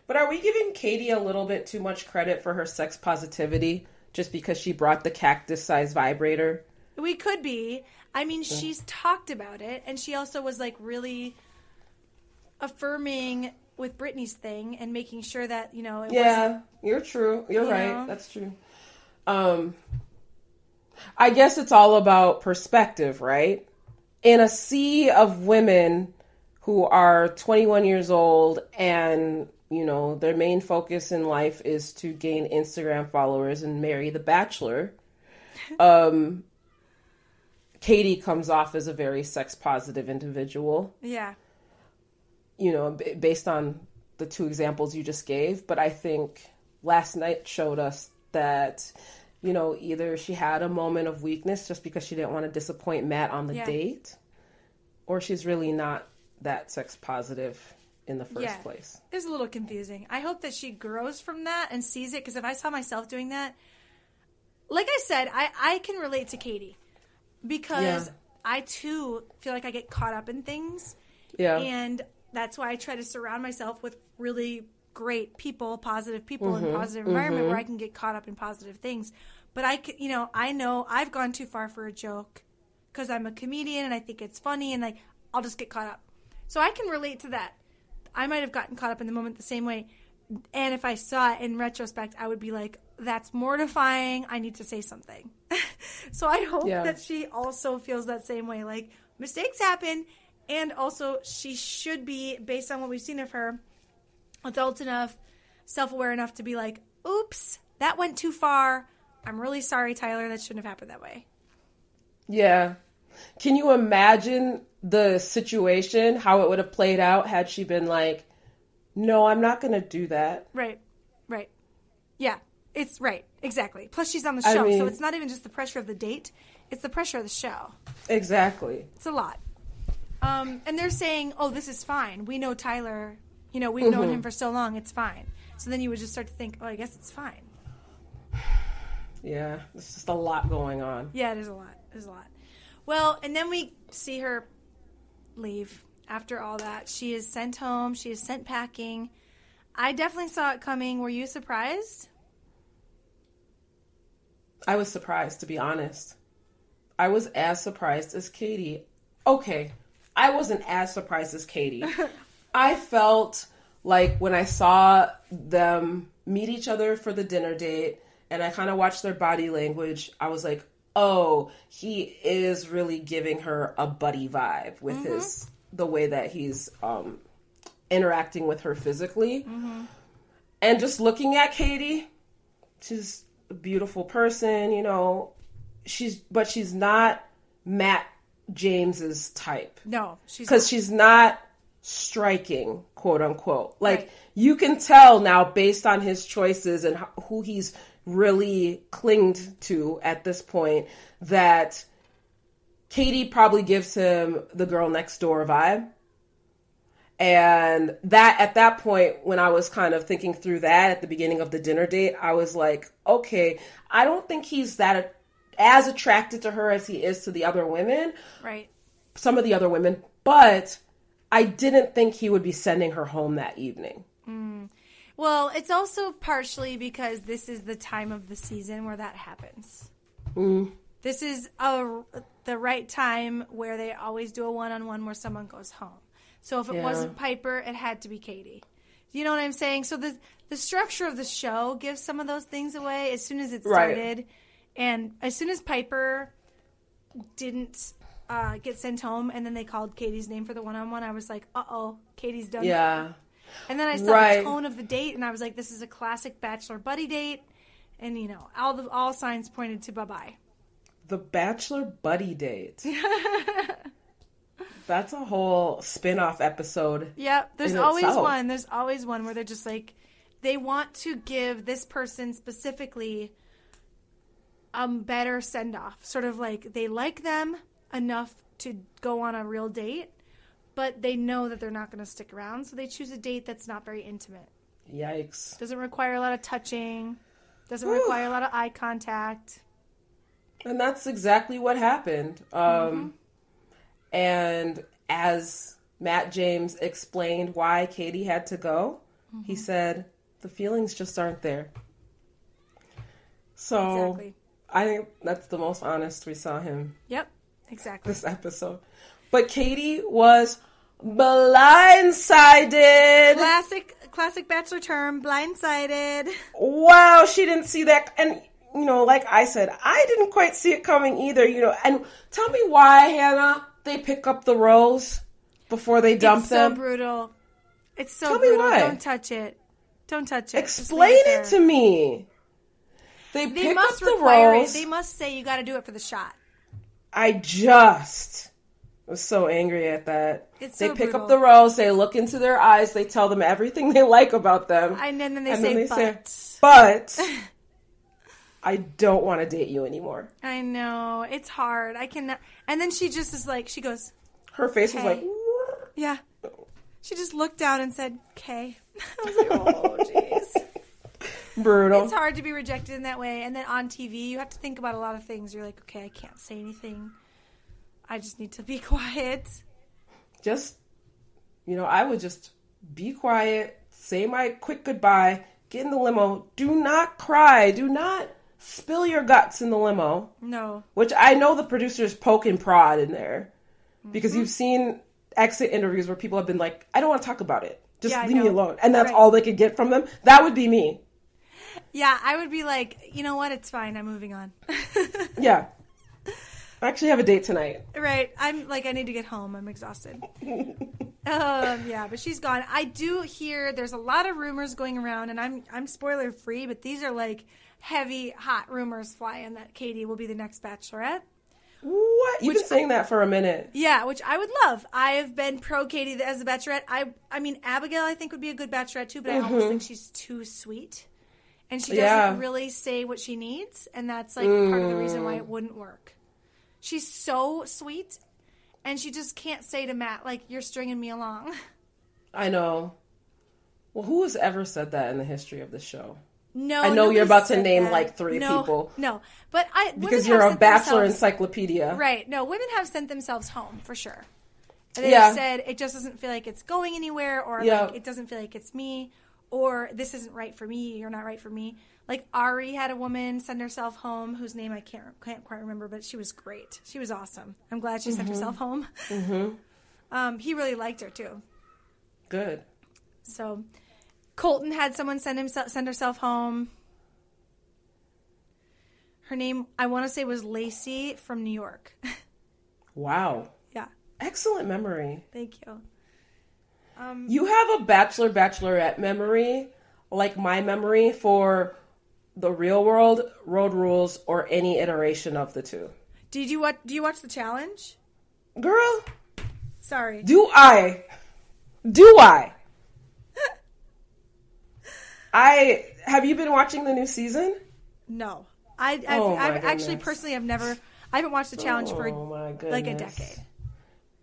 But are we giving Katie a little bit too much credit for her sex positivity just because she brought the cactus size vibrator? We could be. I mean, she's talked about it, and she also was like really affirming with Britney's thing and making sure that you know Yeah, you're true. You're You right. know? That's true. Um I guess it's all about perspective, right? In a sea of women who are 21 years old and, you know, their main focus in life is to gain Instagram followers and marry the bachelor. Um Katie comes off as a very sex positive individual Yeah. you know, b- based on the two examples you just gave. But I think last night showed us that, you know, either she had a moment of weakness just because she didn't want to disappoint Matt on the Yeah. date, or she's really not that sex positive in the first Yeah. place. It's a little confusing. I hope that she grows from that and sees it because if I saw myself doing that, like I said, I, I can relate to Katie because Yeah. I too feel like I get caught up in things. Yeah. And that's why I try to surround myself with really great people, positive people, and a mm-hmm. positive environment where I mm-hmm. can get caught up in positive things. But I, you know, I know I've gone too far for a joke because I'm a comedian and I think it's funny and like I'll just get caught up. So I can relate to that. I might have gotten caught up in the moment the same way. And if I saw it in retrospect, I would be like, that's mortifying. I need to say something. so I hope Yeah. that she also feels that same way. Like, mistakes happen. And also, she should be, based on what we've seen of her, adult enough, self aware enough to be like, oops, that went too far. I'm really sorry, Tyler. That shouldn't have happened that way. Yeah. Can you imagine the situation, how it would have played out had she been like, no, I'm not going to do that? Right. Right. Yeah. It's right. Exactly. Plus, she's on the I show. mean- so it's not even just the pressure of the date, it's the pressure of the show. Exactly. It's a lot. Um, and they're saying, oh, this is fine. We know Tyler. You know, we've known him for so long. It's fine. So then you would just start to think, oh, I guess it's fine. Yeah. There's just a lot going on. Yeah, it is a lot. It is a lot. Well, and then we see her leave after all that. She is sent home. She is sent packing. I definitely saw it coming. Were you surprised? I was surprised, to be honest. I was as surprised as Katie. Okay, I wasn't as surprised as Katie. I felt like when I saw them meet each other for the dinner date and I kind of watched their body language, I was like, oh, he is really giving her a buddy vibe with mm-hmm. his the way that he's um, interacting with her physically. Mm-hmm. And just looking at Katie, she's a beautiful person, you know. She's but she's not Matt James's type. No, she's because she's not striking, quote unquote. Like right. you can tell now based on his choices and who he's really clinged to at this point that Katie probably gives him the girl next door vibe. And that at that point, when I was kind of thinking through that at the beginning of the dinner date, I was like, okay, I don't think he's that as attracted to her as he is to the other women. Right. Some of the other women, but I didn't think he would be sending her home that evening. Mm. Well, it's also partially because this is the time of the season where that happens. Mm. This is a, the right time where they always do a one on one where someone goes home. So if it yeah. wasn't Pieper, it had to be Katie. You know what I'm saying? So the the structure of the show gives some of those things away as soon as it started, right. and as soon as Pieper didn't uh, get sent home, and then they called Katie's name for the one on one. I was like, uh oh, Katie's done. Yeah. And then I saw right. the tone of the date, and I was like, this is a classic bachelor buddy date, and you know, all the all signs pointed to bye bye. The bachelor buddy date. That's a whole spin-off episode. Yep. There's always itself. one. There's always one where they're just like they want to give this person specifically a better send off. Sort of like they like them enough to go on a real date, but they know that they're not going to stick around, so they choose a date that's not very intimate. Yikes. Doesn't require a lot of touching, doesn't Whew. require a lot of eye contact. And that's exactly what happened. Um, mm-hmm. And as Matt James explained why Katie had to go, mm-hmm. he said, the feelings just aren't there. So exactly. I think that's the most honest we saw him. Yep, exactly. This episode. But Katie was blindsided. Classic classic bachelor term, blindsided. Wow, she didn't see that and you know, like I said, I didn't quite see it coming either, you know. And tell me why, Hannah, they pick up the rose before they dump them. it's them. so brutal. It's so Tell brutal. Don't touch it. Don't touch it. Explain it, it, to me. They, they pick up the rose. It. They must say you got to do it for the shot. I just was so angry at that. It's they so pick brutal. up the rose, they look into their eyes, they tell them everything they like about them. And then, then they, and say, then they but. say, but I don't want to date you anymore. I know. It's hard. I cannot. And then she just is like, she goes, Her face was like, yeah. She just looked down and said, okay. I was like, oh, jeez. Brutal. It's hard to be rejected in that way. And then on TV, you have to think about a lot of things. You're like, okay, I can't say anything. I just need to be quiet. Just, you know, I would just be quiet, say my quick goodbye, get in the limo. Do not cry. Do not spill your guts in the limo. No. Which I know the producers poke and prod in there because mm-hmm. you've seen exit interviews where people have been like, I don't want to talk about it. Just yeah, leave me alone. And that's right. all they could get from them. That would be me. Yeah, I would be like, you know what? It's fine. I'm moving on. yeah. I actually have a date tonight. Right. I'm like, I need to get home. I'm exhausted. um, yeah, but she's gone. I do hear there's a lot of rumors going around, and I'm I'm spoiler free, but these are like heavy, hot rumors flying that Katie will be the next Bachelorette. What? You've which, been saying that for a minute. Yeah, which I would love. I have been pro Katie as a Bachelorette. I I mean Abigail I think would be a good Bachelorette too, but mm-hmm. I almost think she's too sweet. And she doesn't yeah. really say what she needs, and that's like mm. part of the reason why it wouldn't work. She's so sweet, and she just can't say to Matt, like, you're stringing me along. I know. Well, who has ever said that in the history of the show? No, I know you're about to name that. like three no, people. No, but I because you're a bachelor encyclopedia, right? No, women have sent themselves home for sure. They yeah. said it just doesn't feel like it's going anywhere, or yeah. like it doesn't feel like it's me, or this isn't right for me. You're not right for me. Like Arie had a woman send herself home whose name I can't can't quite remember, but she was great. She was awesome. I'm glad she mm-hmm. sent herself home. Mm-hmm. Um, he really liked her too. Good. So Colton had someone send himself send herself home. Her name I want to say was Lacey from New York. Wow. yeah, Excellent memory. thank you. Um, You have a bachelor bachelorette memory, like my memory for the real world, road rules, or any iteration of the two. did you watch? Do you watch the challenge? Girl, Sorry. do I? Do I? I have you been watching the new season? No, I I've, Oh, I've actually personally have never. I haven't watched the challenge oh for like a decade.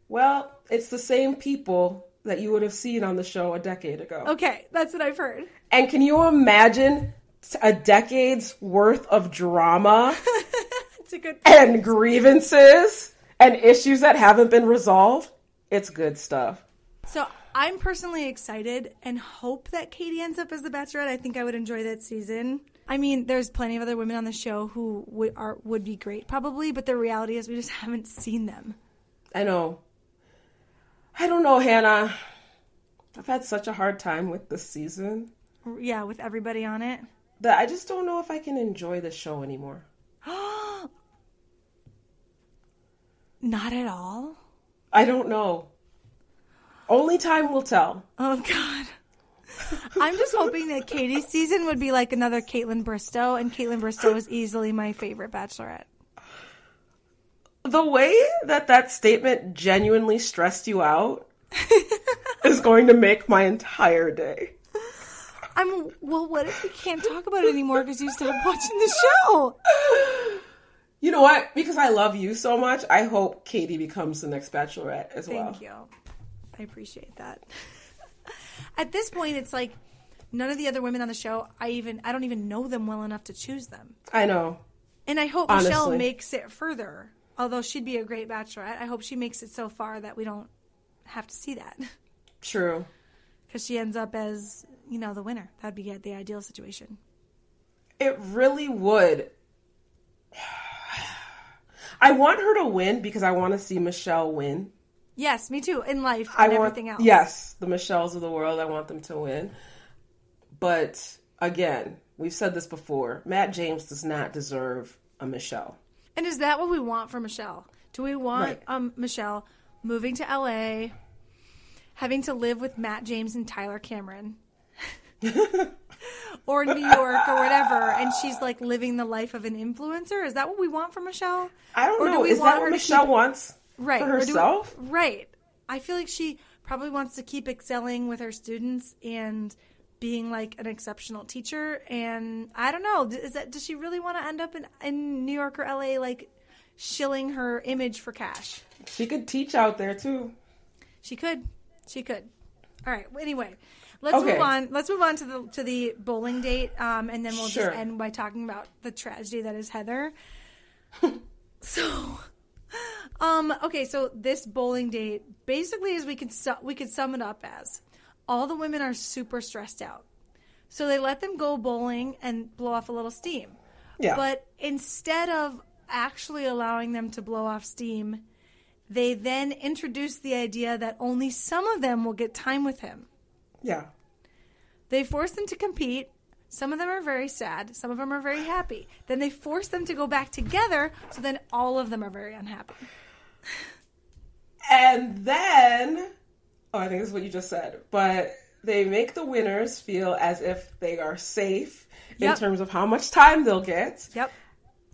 Well, it's the same people that you would have seen on the show a decade ago. Okay, that's what I've heard. And can you imagine a decade's worth of drama It's a good. and grievances and issues that haven't been resolved? It's good stuff. So I'm personally excited and hope that Katie ends up as the Bachelorette. I think I would enjoy that season. I mean, there's plenty of other women on the show who would are would be great probably, but the reality is we just haven't seen them. I know. I don't know, Hannah. I've had such a hard time with this season Yeah, with everybody on it. that I just don't know if I can enjoy the show anymore. Not at all. I don't know. Only time will tell. Oh God. I'm just hoping that Katie's season would be like another Kaitlyn Bristowe, and Kaitlyn Bristowe is easily my favorite Bachelorette. The way that that statement genuinely stressed you out is going to make my entire day. I'm well. What if we can't talk about it anymore because you stopped watching the show? You know what? Because I love you so much, I hope Katie becomes the next bachelorette as well. Thank you. I appreciate that. At this point, it's like none of the other women on the show. I even I don't even know them well enough to choose them. I know. And I hope Michelle makes it further. Although she'd be a great bachelorette, I hope she makes it so far that we don't have to see that True. because she ends up as you know the winner. That'd be the ideal situation. It really would. I want her to win because I want to see Michelle win. Yes, me too. In life I want everything else. Yes, the Michelles of the world. I want them to win. But again, we've said this before. Matt James does not deserve a Michelle. And is that what we want for Michelle? Do we want Right. um, Michelle moving to LA, having to live with Matt James and Tyler Cameron, or New York or whatever, and she's like living the life of an influencer? Is that what we want for Michelle? I don't Or do know. we Is want that her what to Michelle keep- wants Right. for or do we- herself? right. I feel like she probably wants to keep excelling with her students and being like an exceptional teacher. And I don't know. Is that does she really want to end up in in New York or LA like shilling her image for cash? She could teach out there too. She could. She could. All right. well, Anyway, let's Okay. move on. Let's move on to the to the bowling date, um, and then we'll Sure. just end by talking about the tragedy that is Heather. so, um, okay. So this bowling date, basically, as we could su- we could sum it up as, all the women are super stressed out, so they let them go bowling and blow off a little steam. Yeah. But instead of actually allowing them to blow off steam, they then introduce the idea that only some of them will get time with him. yeah. They force them to compete. Some of them are very sad. Some of them are very happy. Then they force them to go back together. So then all of them are very unhappy. And then, oh, I think this is what you just said, but they make the winners feel as if they are safe in terms of how much time they'll get. Yep.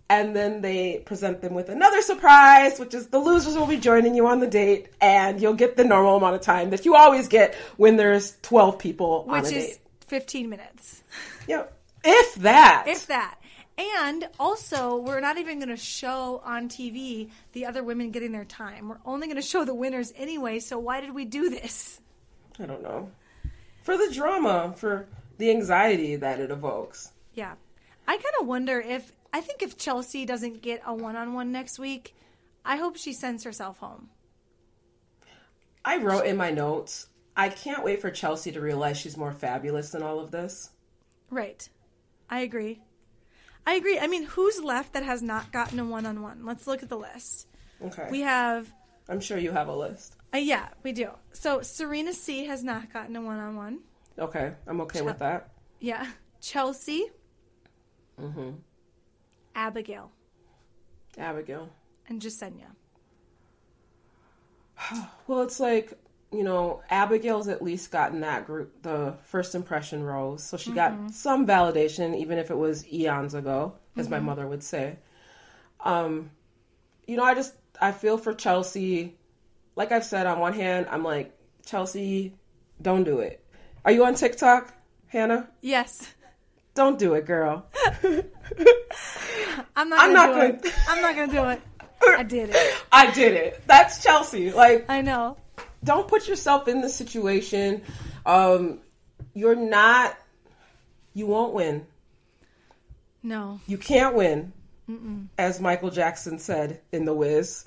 And then they present them with another surprise, which is the losers will be joining you on the date, and you'll get the normal amount of time that you always get when there's 12 people on Which is date. 15 minutes. Yep. If that. If that. And also, we're not even going to show on TV the other women getting their time. We're only going to show the winners anyway. So why did we do this? I don't know. For the drama, for the anxiety that it evokes. Yeah. I kind of wonder if I think if Chelsea doesn't get a one-on-one next week, I hope she sends herself home. I wrote in my notes, I can't wait for Chelsea to realize she's more fabulous than all of this. Right. I agree. I agree. I mean, who's left that has not gotten a one-on-one? Let's look at the list. Okay. We have I'm sure you have a list. uh, yeah, we do. So Serena C has not gotten a one-on-one. Okay, I'm okay with that. Yeah. Chelsea, Mm hmm. Abigail, Abigail. and Jessenia. Well, it's like you know, Abigail's at least gotten that group the first impression rose, so she got some validation, even if it was eons ago, as my mother would say. Um, you know, I just I feel for Chelsea. Like I've said, on one hand, I'm like Chelsea, don't do it. Are you on TikTok, Hannah? Yes. Don't do it, girl. I'm not I'm not it. I'm not gonna do it. I did it. I did it. That's Chelsea. Like I know. Don't put yourself in the situation. Um, you're not. You won't win. No. You can't win, as Michael Jackson said in The Wiz.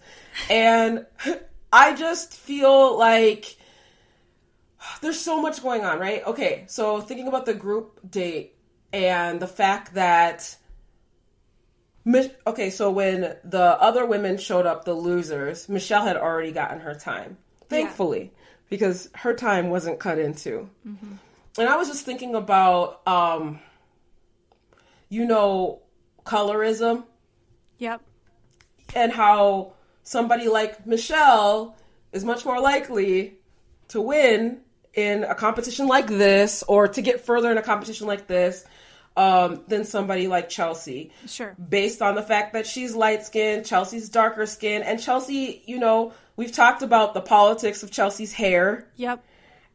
And I just feel like there's so much going on, right? Okay, so thinking about the group date and the fact that. Okay, so when the other women showed up, the losers, Michelle had already gotten her time. Thankfully, because her time wasn't cut into. And I was just thinking about, um, you know, colorism Yep. and how somebody like Michelle is much more likely to win in a competition like this or to get further in a competition like this um, than somebody like Chelsea. Sure. Based on the fact that she's light skinned, Chelsea's darker skinned, and Chelsea, you know, we've talked about the politics of Chelsea's hair. Yep.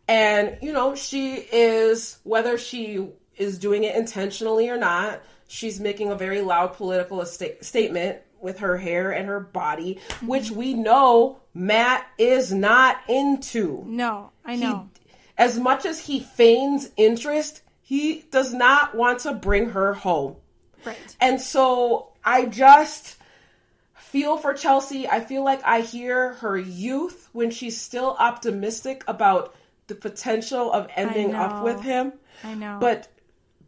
And, you know, she is, whether she is doing it intentionally or not, she's making a very loud political statement with her hair and her body, mm-hmm. which we know Matt is not into. No, I He- know. as much as he feigns interest, he does not want to bring her home. right. And so I just feel for Chelsea. I feel like I hear her youth when she's still optimistic about the potential of ending up with him. I know. But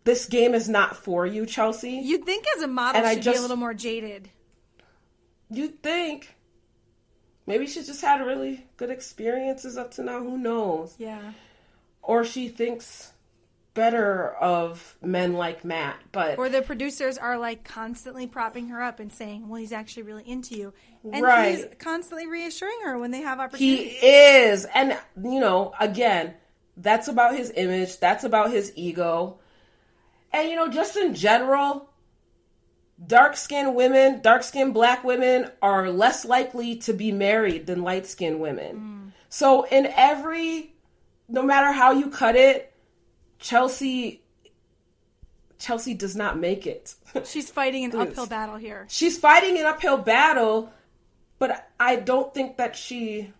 this game is not for you, Chelsea. you'd think as a model And she'd be just- a little more jaded. You'd think maybe she's just had really good experiences up to now. Who knows? Yeah. Or she thinks better of men like Matt. But Or the producers are like constantly propping her up and saying, "Well, he's actually really into you," and Right. he's constantly reassuring her when they have opportunities. He is. And, you know, again, that's about his image, that's about his ego. And, you know, just in general, dark skinned women, dark skinned black women are less likely to be married than light skinned women. Mm. So, in every, no matter how you cut it, Chelsea. Chelsea does not make it. She's fighting an uphill battle here. she's fighting an uphill battle, but I don't think that she.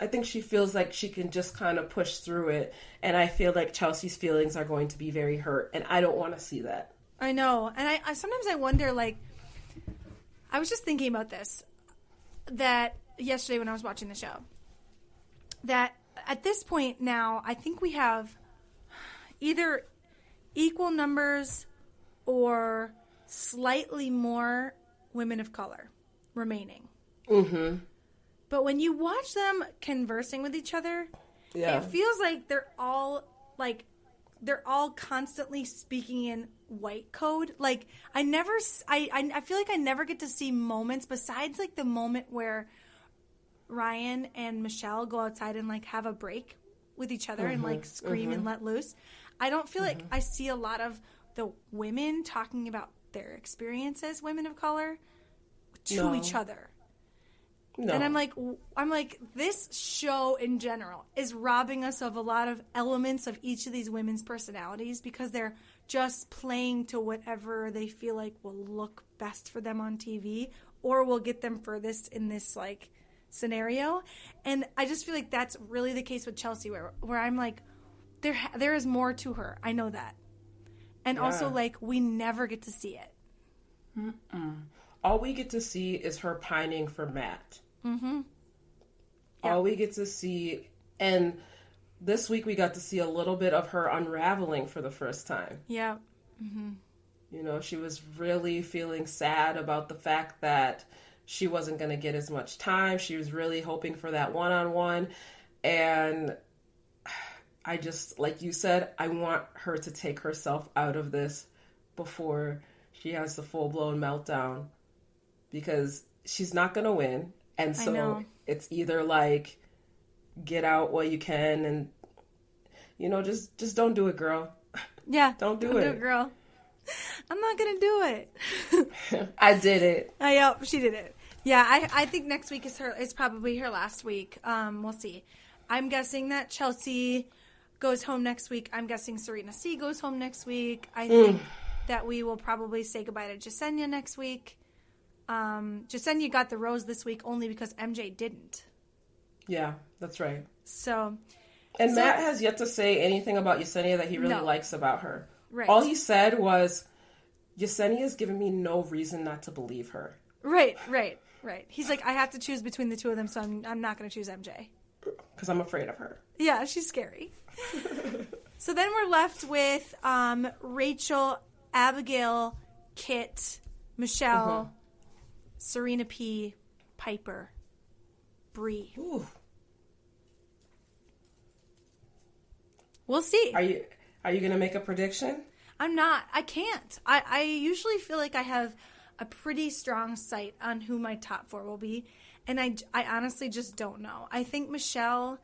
I think she feels like she can just kind of push through it, and I feel like Chelsea's feelings are going to be very hurt, and I don't want to see that. I know, and I, I sometimes I wonder. Like, I was just thinking about this that yesterday when I was watching the show. That at this point now, I think we have either equal numbers or slightly more women of color remaining. Mm-hmm. But when you watch them conversing with each other, Yeah. it feels like they're all like they're all constantly speaking in white code. Like I never, I, I, I feel like I never get to see moments besides like the moment where Ryan and Michelle go outside and like have a break with each other and like scream and let loose. I don't feel like mm-hmm. I see a lot of the women talking about their experiences, women of color, to No. each other. no. And I'm like, I'm like, this show in general is robbing us of a lot of elements of each of these women's personalities because they're just playing to whatever they feel like will look best for them on TV or will get them furthest in this like scenario. And I just feel like that's really the case with Chelsea, where where I'm like, there there is more to her. I know that, and also like we never get to see it. all we get to see is her pining for Matt. Mm-hmm. All we get to see, and this week we got to see a little bit of her unraveling for the first time. Yeah, You know, she was really feeling sad about the fact that she wasn't going to get as much time. She was really hoping for that one on one. And I just, like you said, I want her to take herself out of this before she has the full blown meltdown because she's not going to win. And so it's either like get out while you can and you know just just don't do it girl Yeah. Don't do do it. it, girl. I'm not gonna do it. i did it I yep, she did it. Yeah, I I think next week is her is probably her last week. Um, we'll see. I'm guessing that Chelsea goes home next week. I'm guessing Serena C goes home next week. I think that we will probably say goodbye to Jessenia next week. Um, Jessenia got the rose this week only because MJ didn't. yeah that's right So and So- matt has yet to say anything about Jessenia that he really No. likes about her Right. all he said was Jessenia's given me no reason not to believe her right, right, right. He's like, I have to choose between the two of them, so I'm I'm not going to choose MJ. because i'm afraid of her Yeah, she's scary. so then we're left with um, Rachael, Abigail, Kit, Michelle, Serena P, Pieper, Bri. Ooh. We'll see. are you are you gonna make a prediction I'm not. I can't. I, I usually feel like I have a pretty strong sight on who my top four will be. And I, I honestly just don't know. I think Michelle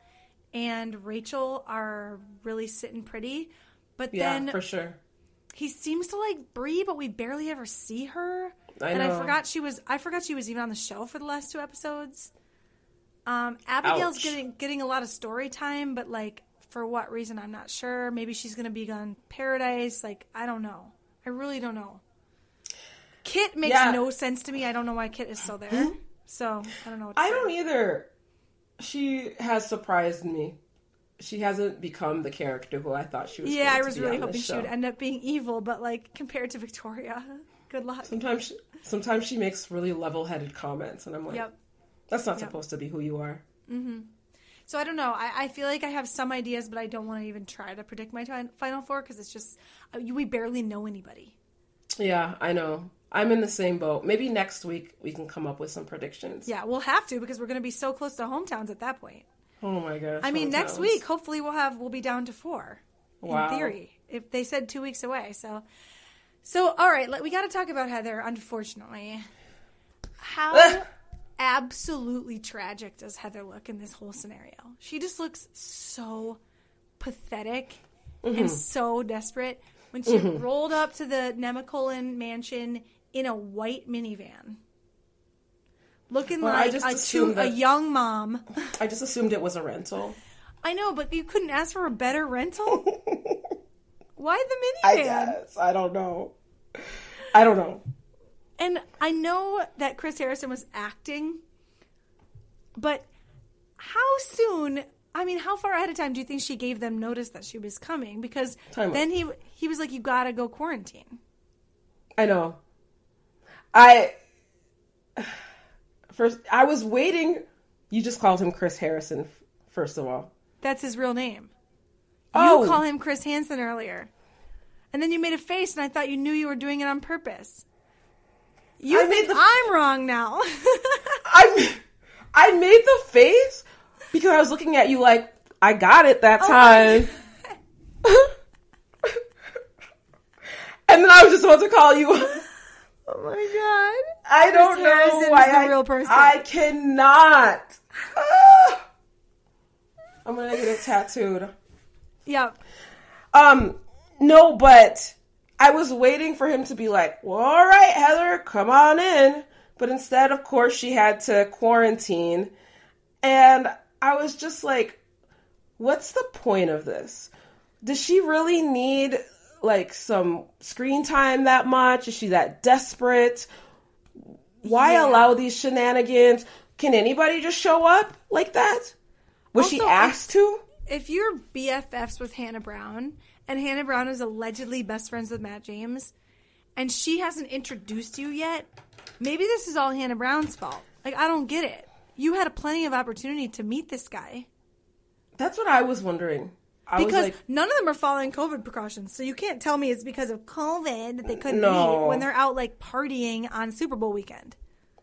and Rachael are really sitting pretty. But yeah then for sure he seems to like Bri, but we barely ever see her. I and I forgot she was I forgot she was even on the show for the last two episodes. Um, Abigail's Ouch. getting getting a lot of story time, but like for what reason I'm not sure. Maybe she's gonna be on Paradise. Like I don't know. I really don't know. Kit makes Yeah. no sense to me. I don't know why Kit is still there. So I don't know. What to I don't either. She has surprised me. She hasn't become the character who I thought she was. Yeah, I was really hoping she would end up being evil, but like compared to Victoria, good luck. Sometimes, she, sometimes she makes really level-headed comments, and I'm like, Yep. "That's not Yep. supposed to be who you are." So I don't know. I, I feel like I have some ideas, but I don't want to even try to predict my ti- final four because it's just uh, we barely know anybody. Yeah, I know. I'm in the same boat. Maybe next week we can come up with some predictions. Yeah, we'll have to because we're going to be so close to hometowns at that point. Oh my gosh. I mean, next week hopefully we'll have we'll be down to four Wow. in theory. If they said two weeks away, so so all right, let, we got to talk about Heather. Unfortunately, how absolutely tragic does Heather look in this whole scenario? She just looks so pathetic Mm-hmm. and so desperate when she rolled up to the Nemacolin mansion in a white minivan. Looking Well, I like a, two, a young mom. I just assumed it was a rental. I know, but you couldn't ask for a better rental. Why the I minivan? guess. I don't know. I don't know. And I know that Chris Harrison was acting, but how soon? I mean, how far ahead of time do you think she gave them notice that she was coming? Because Time then he he was like, "You gotta go quarantine." I know. I first I was waiting. You just called him Chris Harrison. First of all, That's his real name. Oh. You call him Chris Hansen earlier, and then you made a face, and I thought you knew you were doing it on purpose. You I made think the- I'm wrong now? I I made the face because I was looking at you like I got it that oh time. and then I was just about to call you. Oh my god! I don't know Harrison why I, real person. I cannot. Ah. I'm gonna get it tattooed. Yeah. Um, no, but I was waiting for him to be like, well, all right, Heather, come on in. But instead, of course, she had to quarantine. And I was just like, what's the point of this? Does she really need like some screen time that much? Is she that desperate? Why Yeah. allow these shenanigans? Can anybody just show up like that? Was she Also, asked to? if you're BFFs with Hannah Brown, and Hannah Brown is allegedly best friends with Matt James, and she hasn't introduced you yet, maybe this is all Hannah Brown's fault. Like, I don't get it. You had a plenty of opportunity to meet this guy That's what I was wondering. I because like, none of them are following COVID precautions. So you can't tell me it's because of COVID that they couldn't No. meet when they're out like partying on Super Bowl weekend.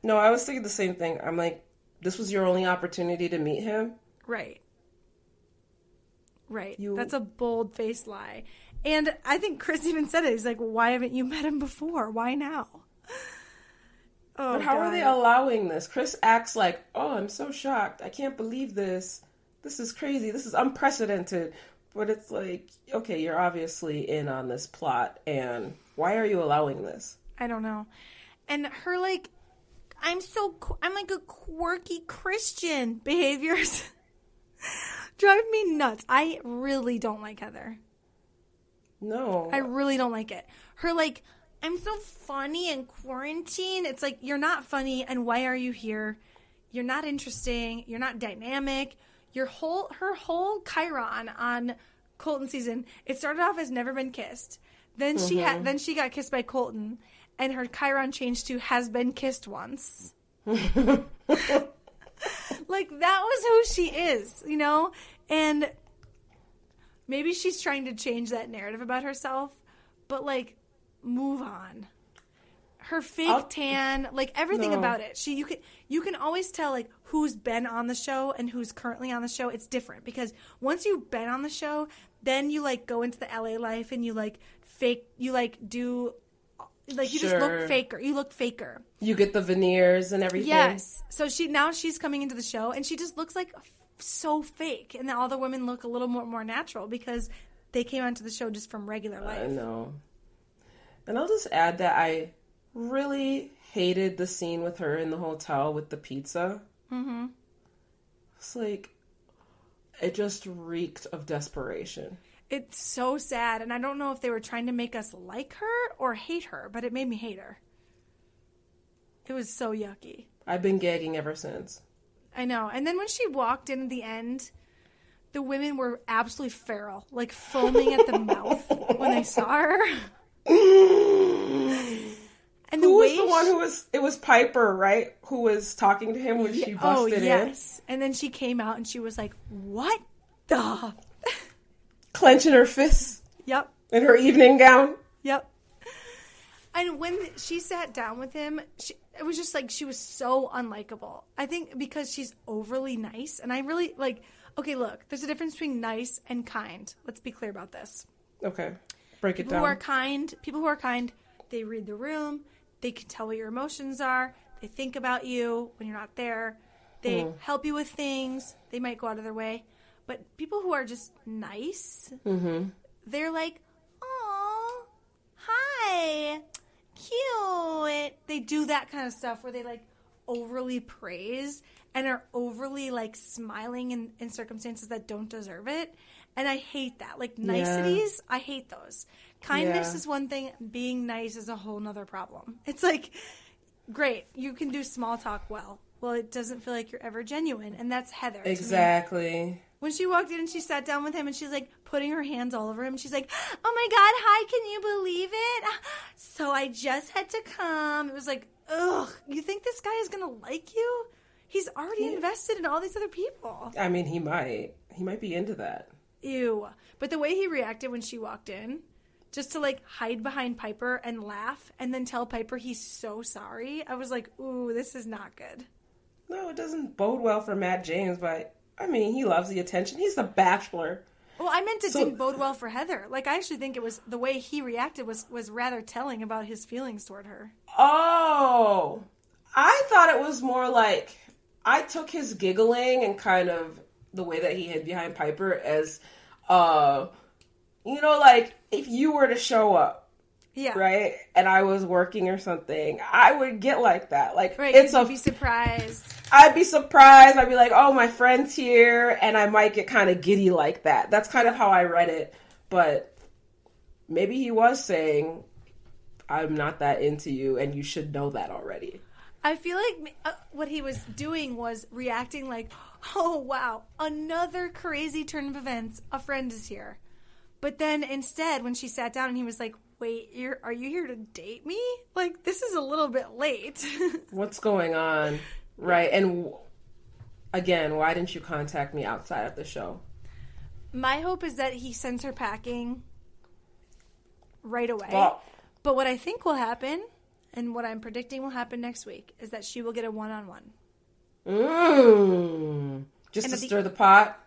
no, I was thinking the same thing. I'm like, this was your only opportunity to meet him. Right. Right. You- That's a bold faced lie. And I think Chris even said it. He's like, why haven't you met him before? Why now? Oh, But how are they allowing this? Chris acts like, "Oh, I'm so shocked. I can't believe this. This is crazy. This is unprecedented." But it's like, okay, you're obviously in on this plot, and why are you allowing this? I don't know. And her like, I'm so I'm like a quirky Christian behaviors drive me nuts. I really don't like Heather. No, I really don't like it. Her like, I'm so funny in quarantine. It's like you're not funny, and why are you here? You're not interesting. You're not dynamic. Your whole her whole chyron on Colton season. It started off as never been kissed. Then she had mm-hmm. then she got kissed by Colton, and her chyron changed to has been kissed once. like that was who she is, you know? And maybe she's trying to change that narrative about herself, but like move on. Her fake I'll- tan, like everything No. about it. She you can you can always tell like who's been on the show and who's currently on the show. It's different because once you've been on the show, then you like go into the LA life and you like fake you like do like you just look faker. You look faker. you get the veneers and everything. Yes. So she now she's coming into the show and she just looks like so fake, and all the women look a little more more natural because they came onto the show just from regular life. I know. And I'll just add that I really hated the scene with her in the hotel with the pizza. Mm-hmm. It's like it just reeked of desperation. It's so sad, and I don't know if they were trying to make us like her or hate her, but it made me hate her. It was so yucky. I've been gagging ever since. I know. And then when she walked in at the end, the women were absolutely feral, like foaming at the mouth when they saw her. And the Who was the one who was? It was Pieper, right? Who was talking to him when she Oh busted in, yes. And then she came out and she was like, "What the?" clenching her fists yep. in her evening gown. Yep. And when she sat down with him, she, it was just like she was so unlikable. I think because she's overly nice, and I really like. Okay, look, there's a difference between nice and kind. Let's be clear about this. Okay, break it People who are down. kind, people who are kind, they read the room. They can tell what your emotions are. They think about you when you're not there. They Hmm. help you with things. They might go out of their way. But people who are just nice, Mm-hmm. they're like, "Oh, hi, cute." They do that kind of stuff where they like overly praise and are overly like smiling in, in circumstances that don't deserve it. And I hate that. Like niceties, I hate those. Kindness Yeah. is one thing, being nice is a whole nother problem. It's like, great, you can do small talk well. Well, it doesn't feel like you're ever genuine. And that's Heather. Exactly. When she walked in and she sat down with him and she's like putting her hands all over him, she's like, Oh my God, hi, can you believe it? So I just had to come. It was like, Ugh, you think this guy is going to like you? He's already invested in all these other people. I mean, he might. He might be into that. Ew. But the way he reacted when she walked in, just to like hide behind Pieper and laugh and then tell Pieper he's so sorry, I was like, Ooh, this is not good. No, it doesn't bode well for Matt James, but I mean, he loves the attention. He's the bachelor. Well, I meant it So- didn't bode well for Heather. Like I actually think it was the way he reacted was was rather telling about his feelings toward her. Oh, I thought it was more like I took his giggling and kind of the way that he hid behind Pieper as, uh, you know, like if you were to show up, Yeah. right, and I was working or something, I would get like that. Like Right. it's a be surprised. I'd be surprised. I'd be like, "Oh, my friend's here," and I might get kind of giddy like that. That's kind of how I read it. But maybe he was saying, "I'm not that into you, and you should know that already." I feel like uh, what he was doing was reacting like, "Oh wow, another crazy turn of events. A friend is here." But then instead, when she sat down and he was like, "Wait, you're are you here to date me? Like this is a little bit late." What's going on, right? And w- again, why didn't you contact me outside of the show? My hope is that he sends her packing right away. Well, But what I think will happen, and what I'm predicting will happen next week, is that she will get a one on one. just And to the- stir the pot.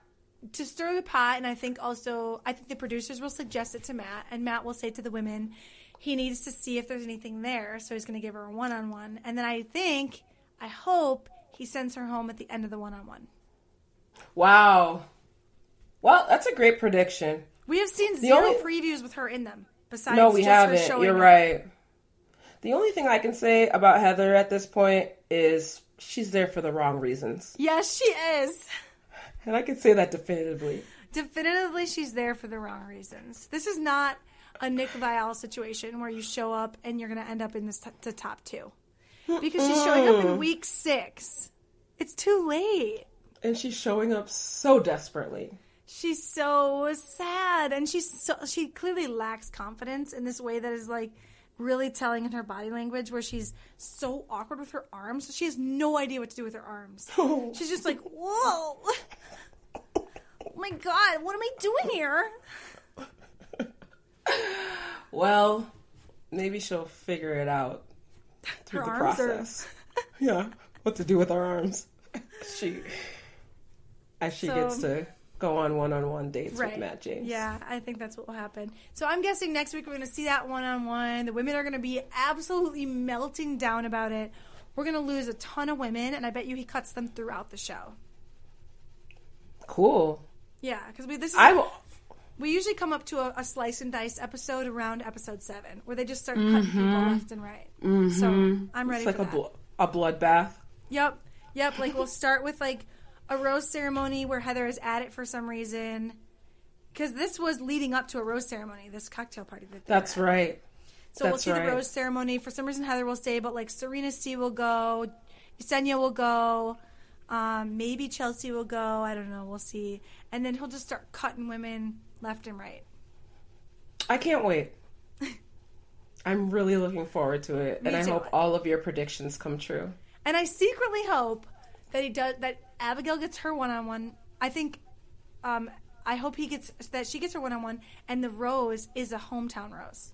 To stir the pot, and I think also I think the producers will suggest it to Matt, and Matt will say to the women, he needs to see if there's anything there, so he's going to give her a one-on-one, and then I think, I hope he sends her home at the end of the one-on-one. Wow. Well, that's a great prediction. We have seen zero only- previews with her in them. Besides, No, we haven't. You're up. right. The only thing I can say about Heather at this point is she's there for the wrong reasons. Yes, she is. And I can say that definitively. Definitively, she's there for the wrong reasons. This is not a Nick Viall situation where you show up and you're going to end up in this t- the top two. Because she's showing up in week six. It's too late. And she's showing up so desperately. She's so sad, and she's so she clearly lacks confidence in this way that is like really telling in her body language, where she's so awkward with her arms. She has no idea what to do with her arms. She's just like, whoa. Oh my god, what am I doing here? Well, maybe she'll figure it out through Her the arms are- process. yeah, what to do with her arms. she as she So- gets to go on one-on-one dates Right. with Matt James. Yeah, I think that's what will happen. So I'm guessing next week we're going to see that one on one. The women are going to be absolutely melting down about it. We're going to lose a ton of women, and I bet you he cuts them throughout the show. Cool. Yeah, because we this is I will we usually come up to a, a slice and dice episode around episode seven, where they just start cutting mm-hmm. people left and right. So mm-hmm. I'm ready it's like for a bl- a bloodbath. Yep, yep. Like we'll start with like a rose ceremony where Heather is at it for some reason, because this was leading up to a rose ceremony, this cocktail party that they That's at. right. So we'll see right. the rose ceremony. For some reason, Heather will stay, but like Serena C will go, Jessenia will go, um, maybe Chelsea will go. I don't know. We'll see. And then he'll just start cutting women left and right. I can't wait. I'm really looking forward to it, Me and I too. hope all of your predictions come true. And I secretly hope that he does that. Abigail gets her one on one. I think. Um, I hope he gets that she gets her one on one, and the rose is a hometown rose.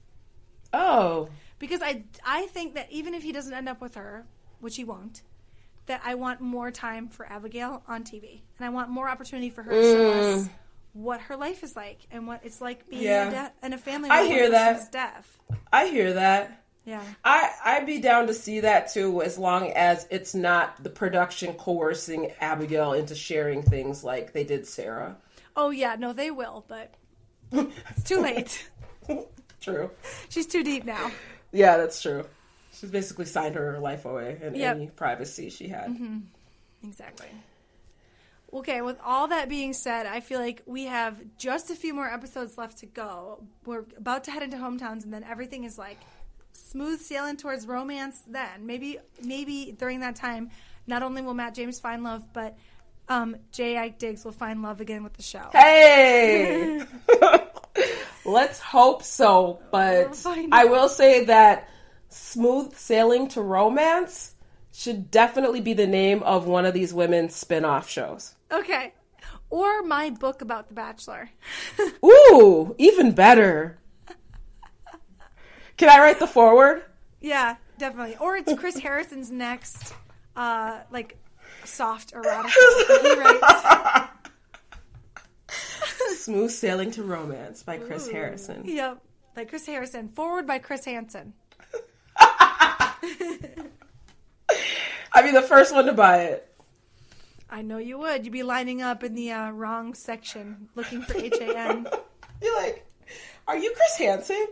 Oh, because I I think that even if he doesn't end up with her, which he won't, that I want more time for Abigail on TV, and I want more opportunity for her to show mm. us what her life is like and what it's like being Yeah. a de- in a family. I hear that. deaf. I hear that. Yeah, I I'd be down to see that too, as long as it's not the production coercing Abigail into sharing things like they did Sarah. Oh yeah, no, they will, but it's too late. True. She's too deep now. Yeah, that's true. She's basically signed her life away and Yep. any privacy she had. Exactly. Okay, with all that being said, I feel like we have just a few more episodes left to go. We're about to head into hometowns, and then everything is like smooth sailing towards romance. Then maybe, maybe during that time, not only will Matt James find love, but um, J. Ike Diggs will find love again with the show. Hey! Let's hope so, but find I will say that Smooth Sailing to Romance should definitely be the name of one of these women's spin-off shows. Okay, or my book about The Bachelor. Ooh, even better. Can I write the foreword? yeah, definitely. Or it's Chris Harrison's next, uh, like soft writes. Smooth Sailing to Romance by Chris Harrison. Yep. By Chris Harrison. Foreword by Chris Hansen. I'd be the first one to buy it. I know you would. You'd be lining up in the uh, wrong section looking for H A N. You're like, are you Chris Hansen?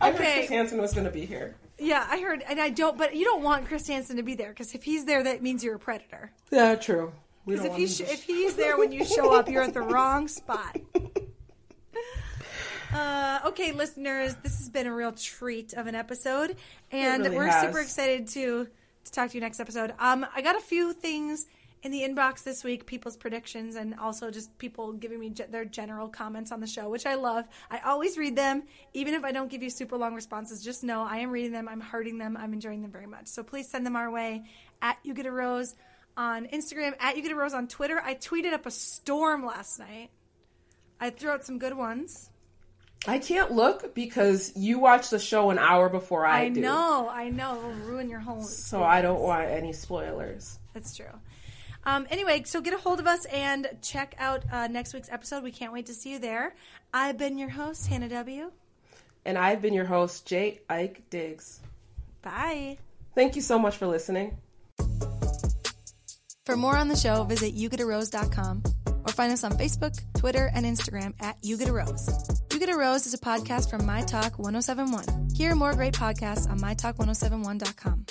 I heard Chris Hansen was going to be here. Yeah, I heard, and I don't. But you don't want Chris Hansen to be there because if he's there, that means you're a predator. Yeah, true. Because if he sh- to- if he's there when you show up, you're at the wrong spot. Uh, okay, listeners, this has been a real treat of an episode, and really we're has. super excited to to talk to you next episode. Um, I got a few things in the inbox this week, people's predictions, and also just people giving me ge- their general comments on the show, which I love. I always read them, even if I don't give you super long responses. Just know I am reading them, I'm hearting them, I'm enjoying them very much. So please send them our way at you get a rose on Instagram, at you get a rose on Twitter. I tweeted up a storm last night. I threw out some good ones. I can't look because you watch the show an hour before I, I do. know, I know. It'll ruin your whole. So I don't want any spoilers. That's true. Um, anyway, so get a hold of us and check out uh, next week's episode. We can't wait to see you there. I've been your host, Hannah W. And I've been your host, Jay Ike Diggs. Bye. Thank you so much for listening. For more on the show, visit yougetarose.com or find us on Facebook, Twitter, and Instagram at You Get a Rose. You Get a Rose is a podcast from My Talk 1071. Hear more great podcasts on mytalk1071.com.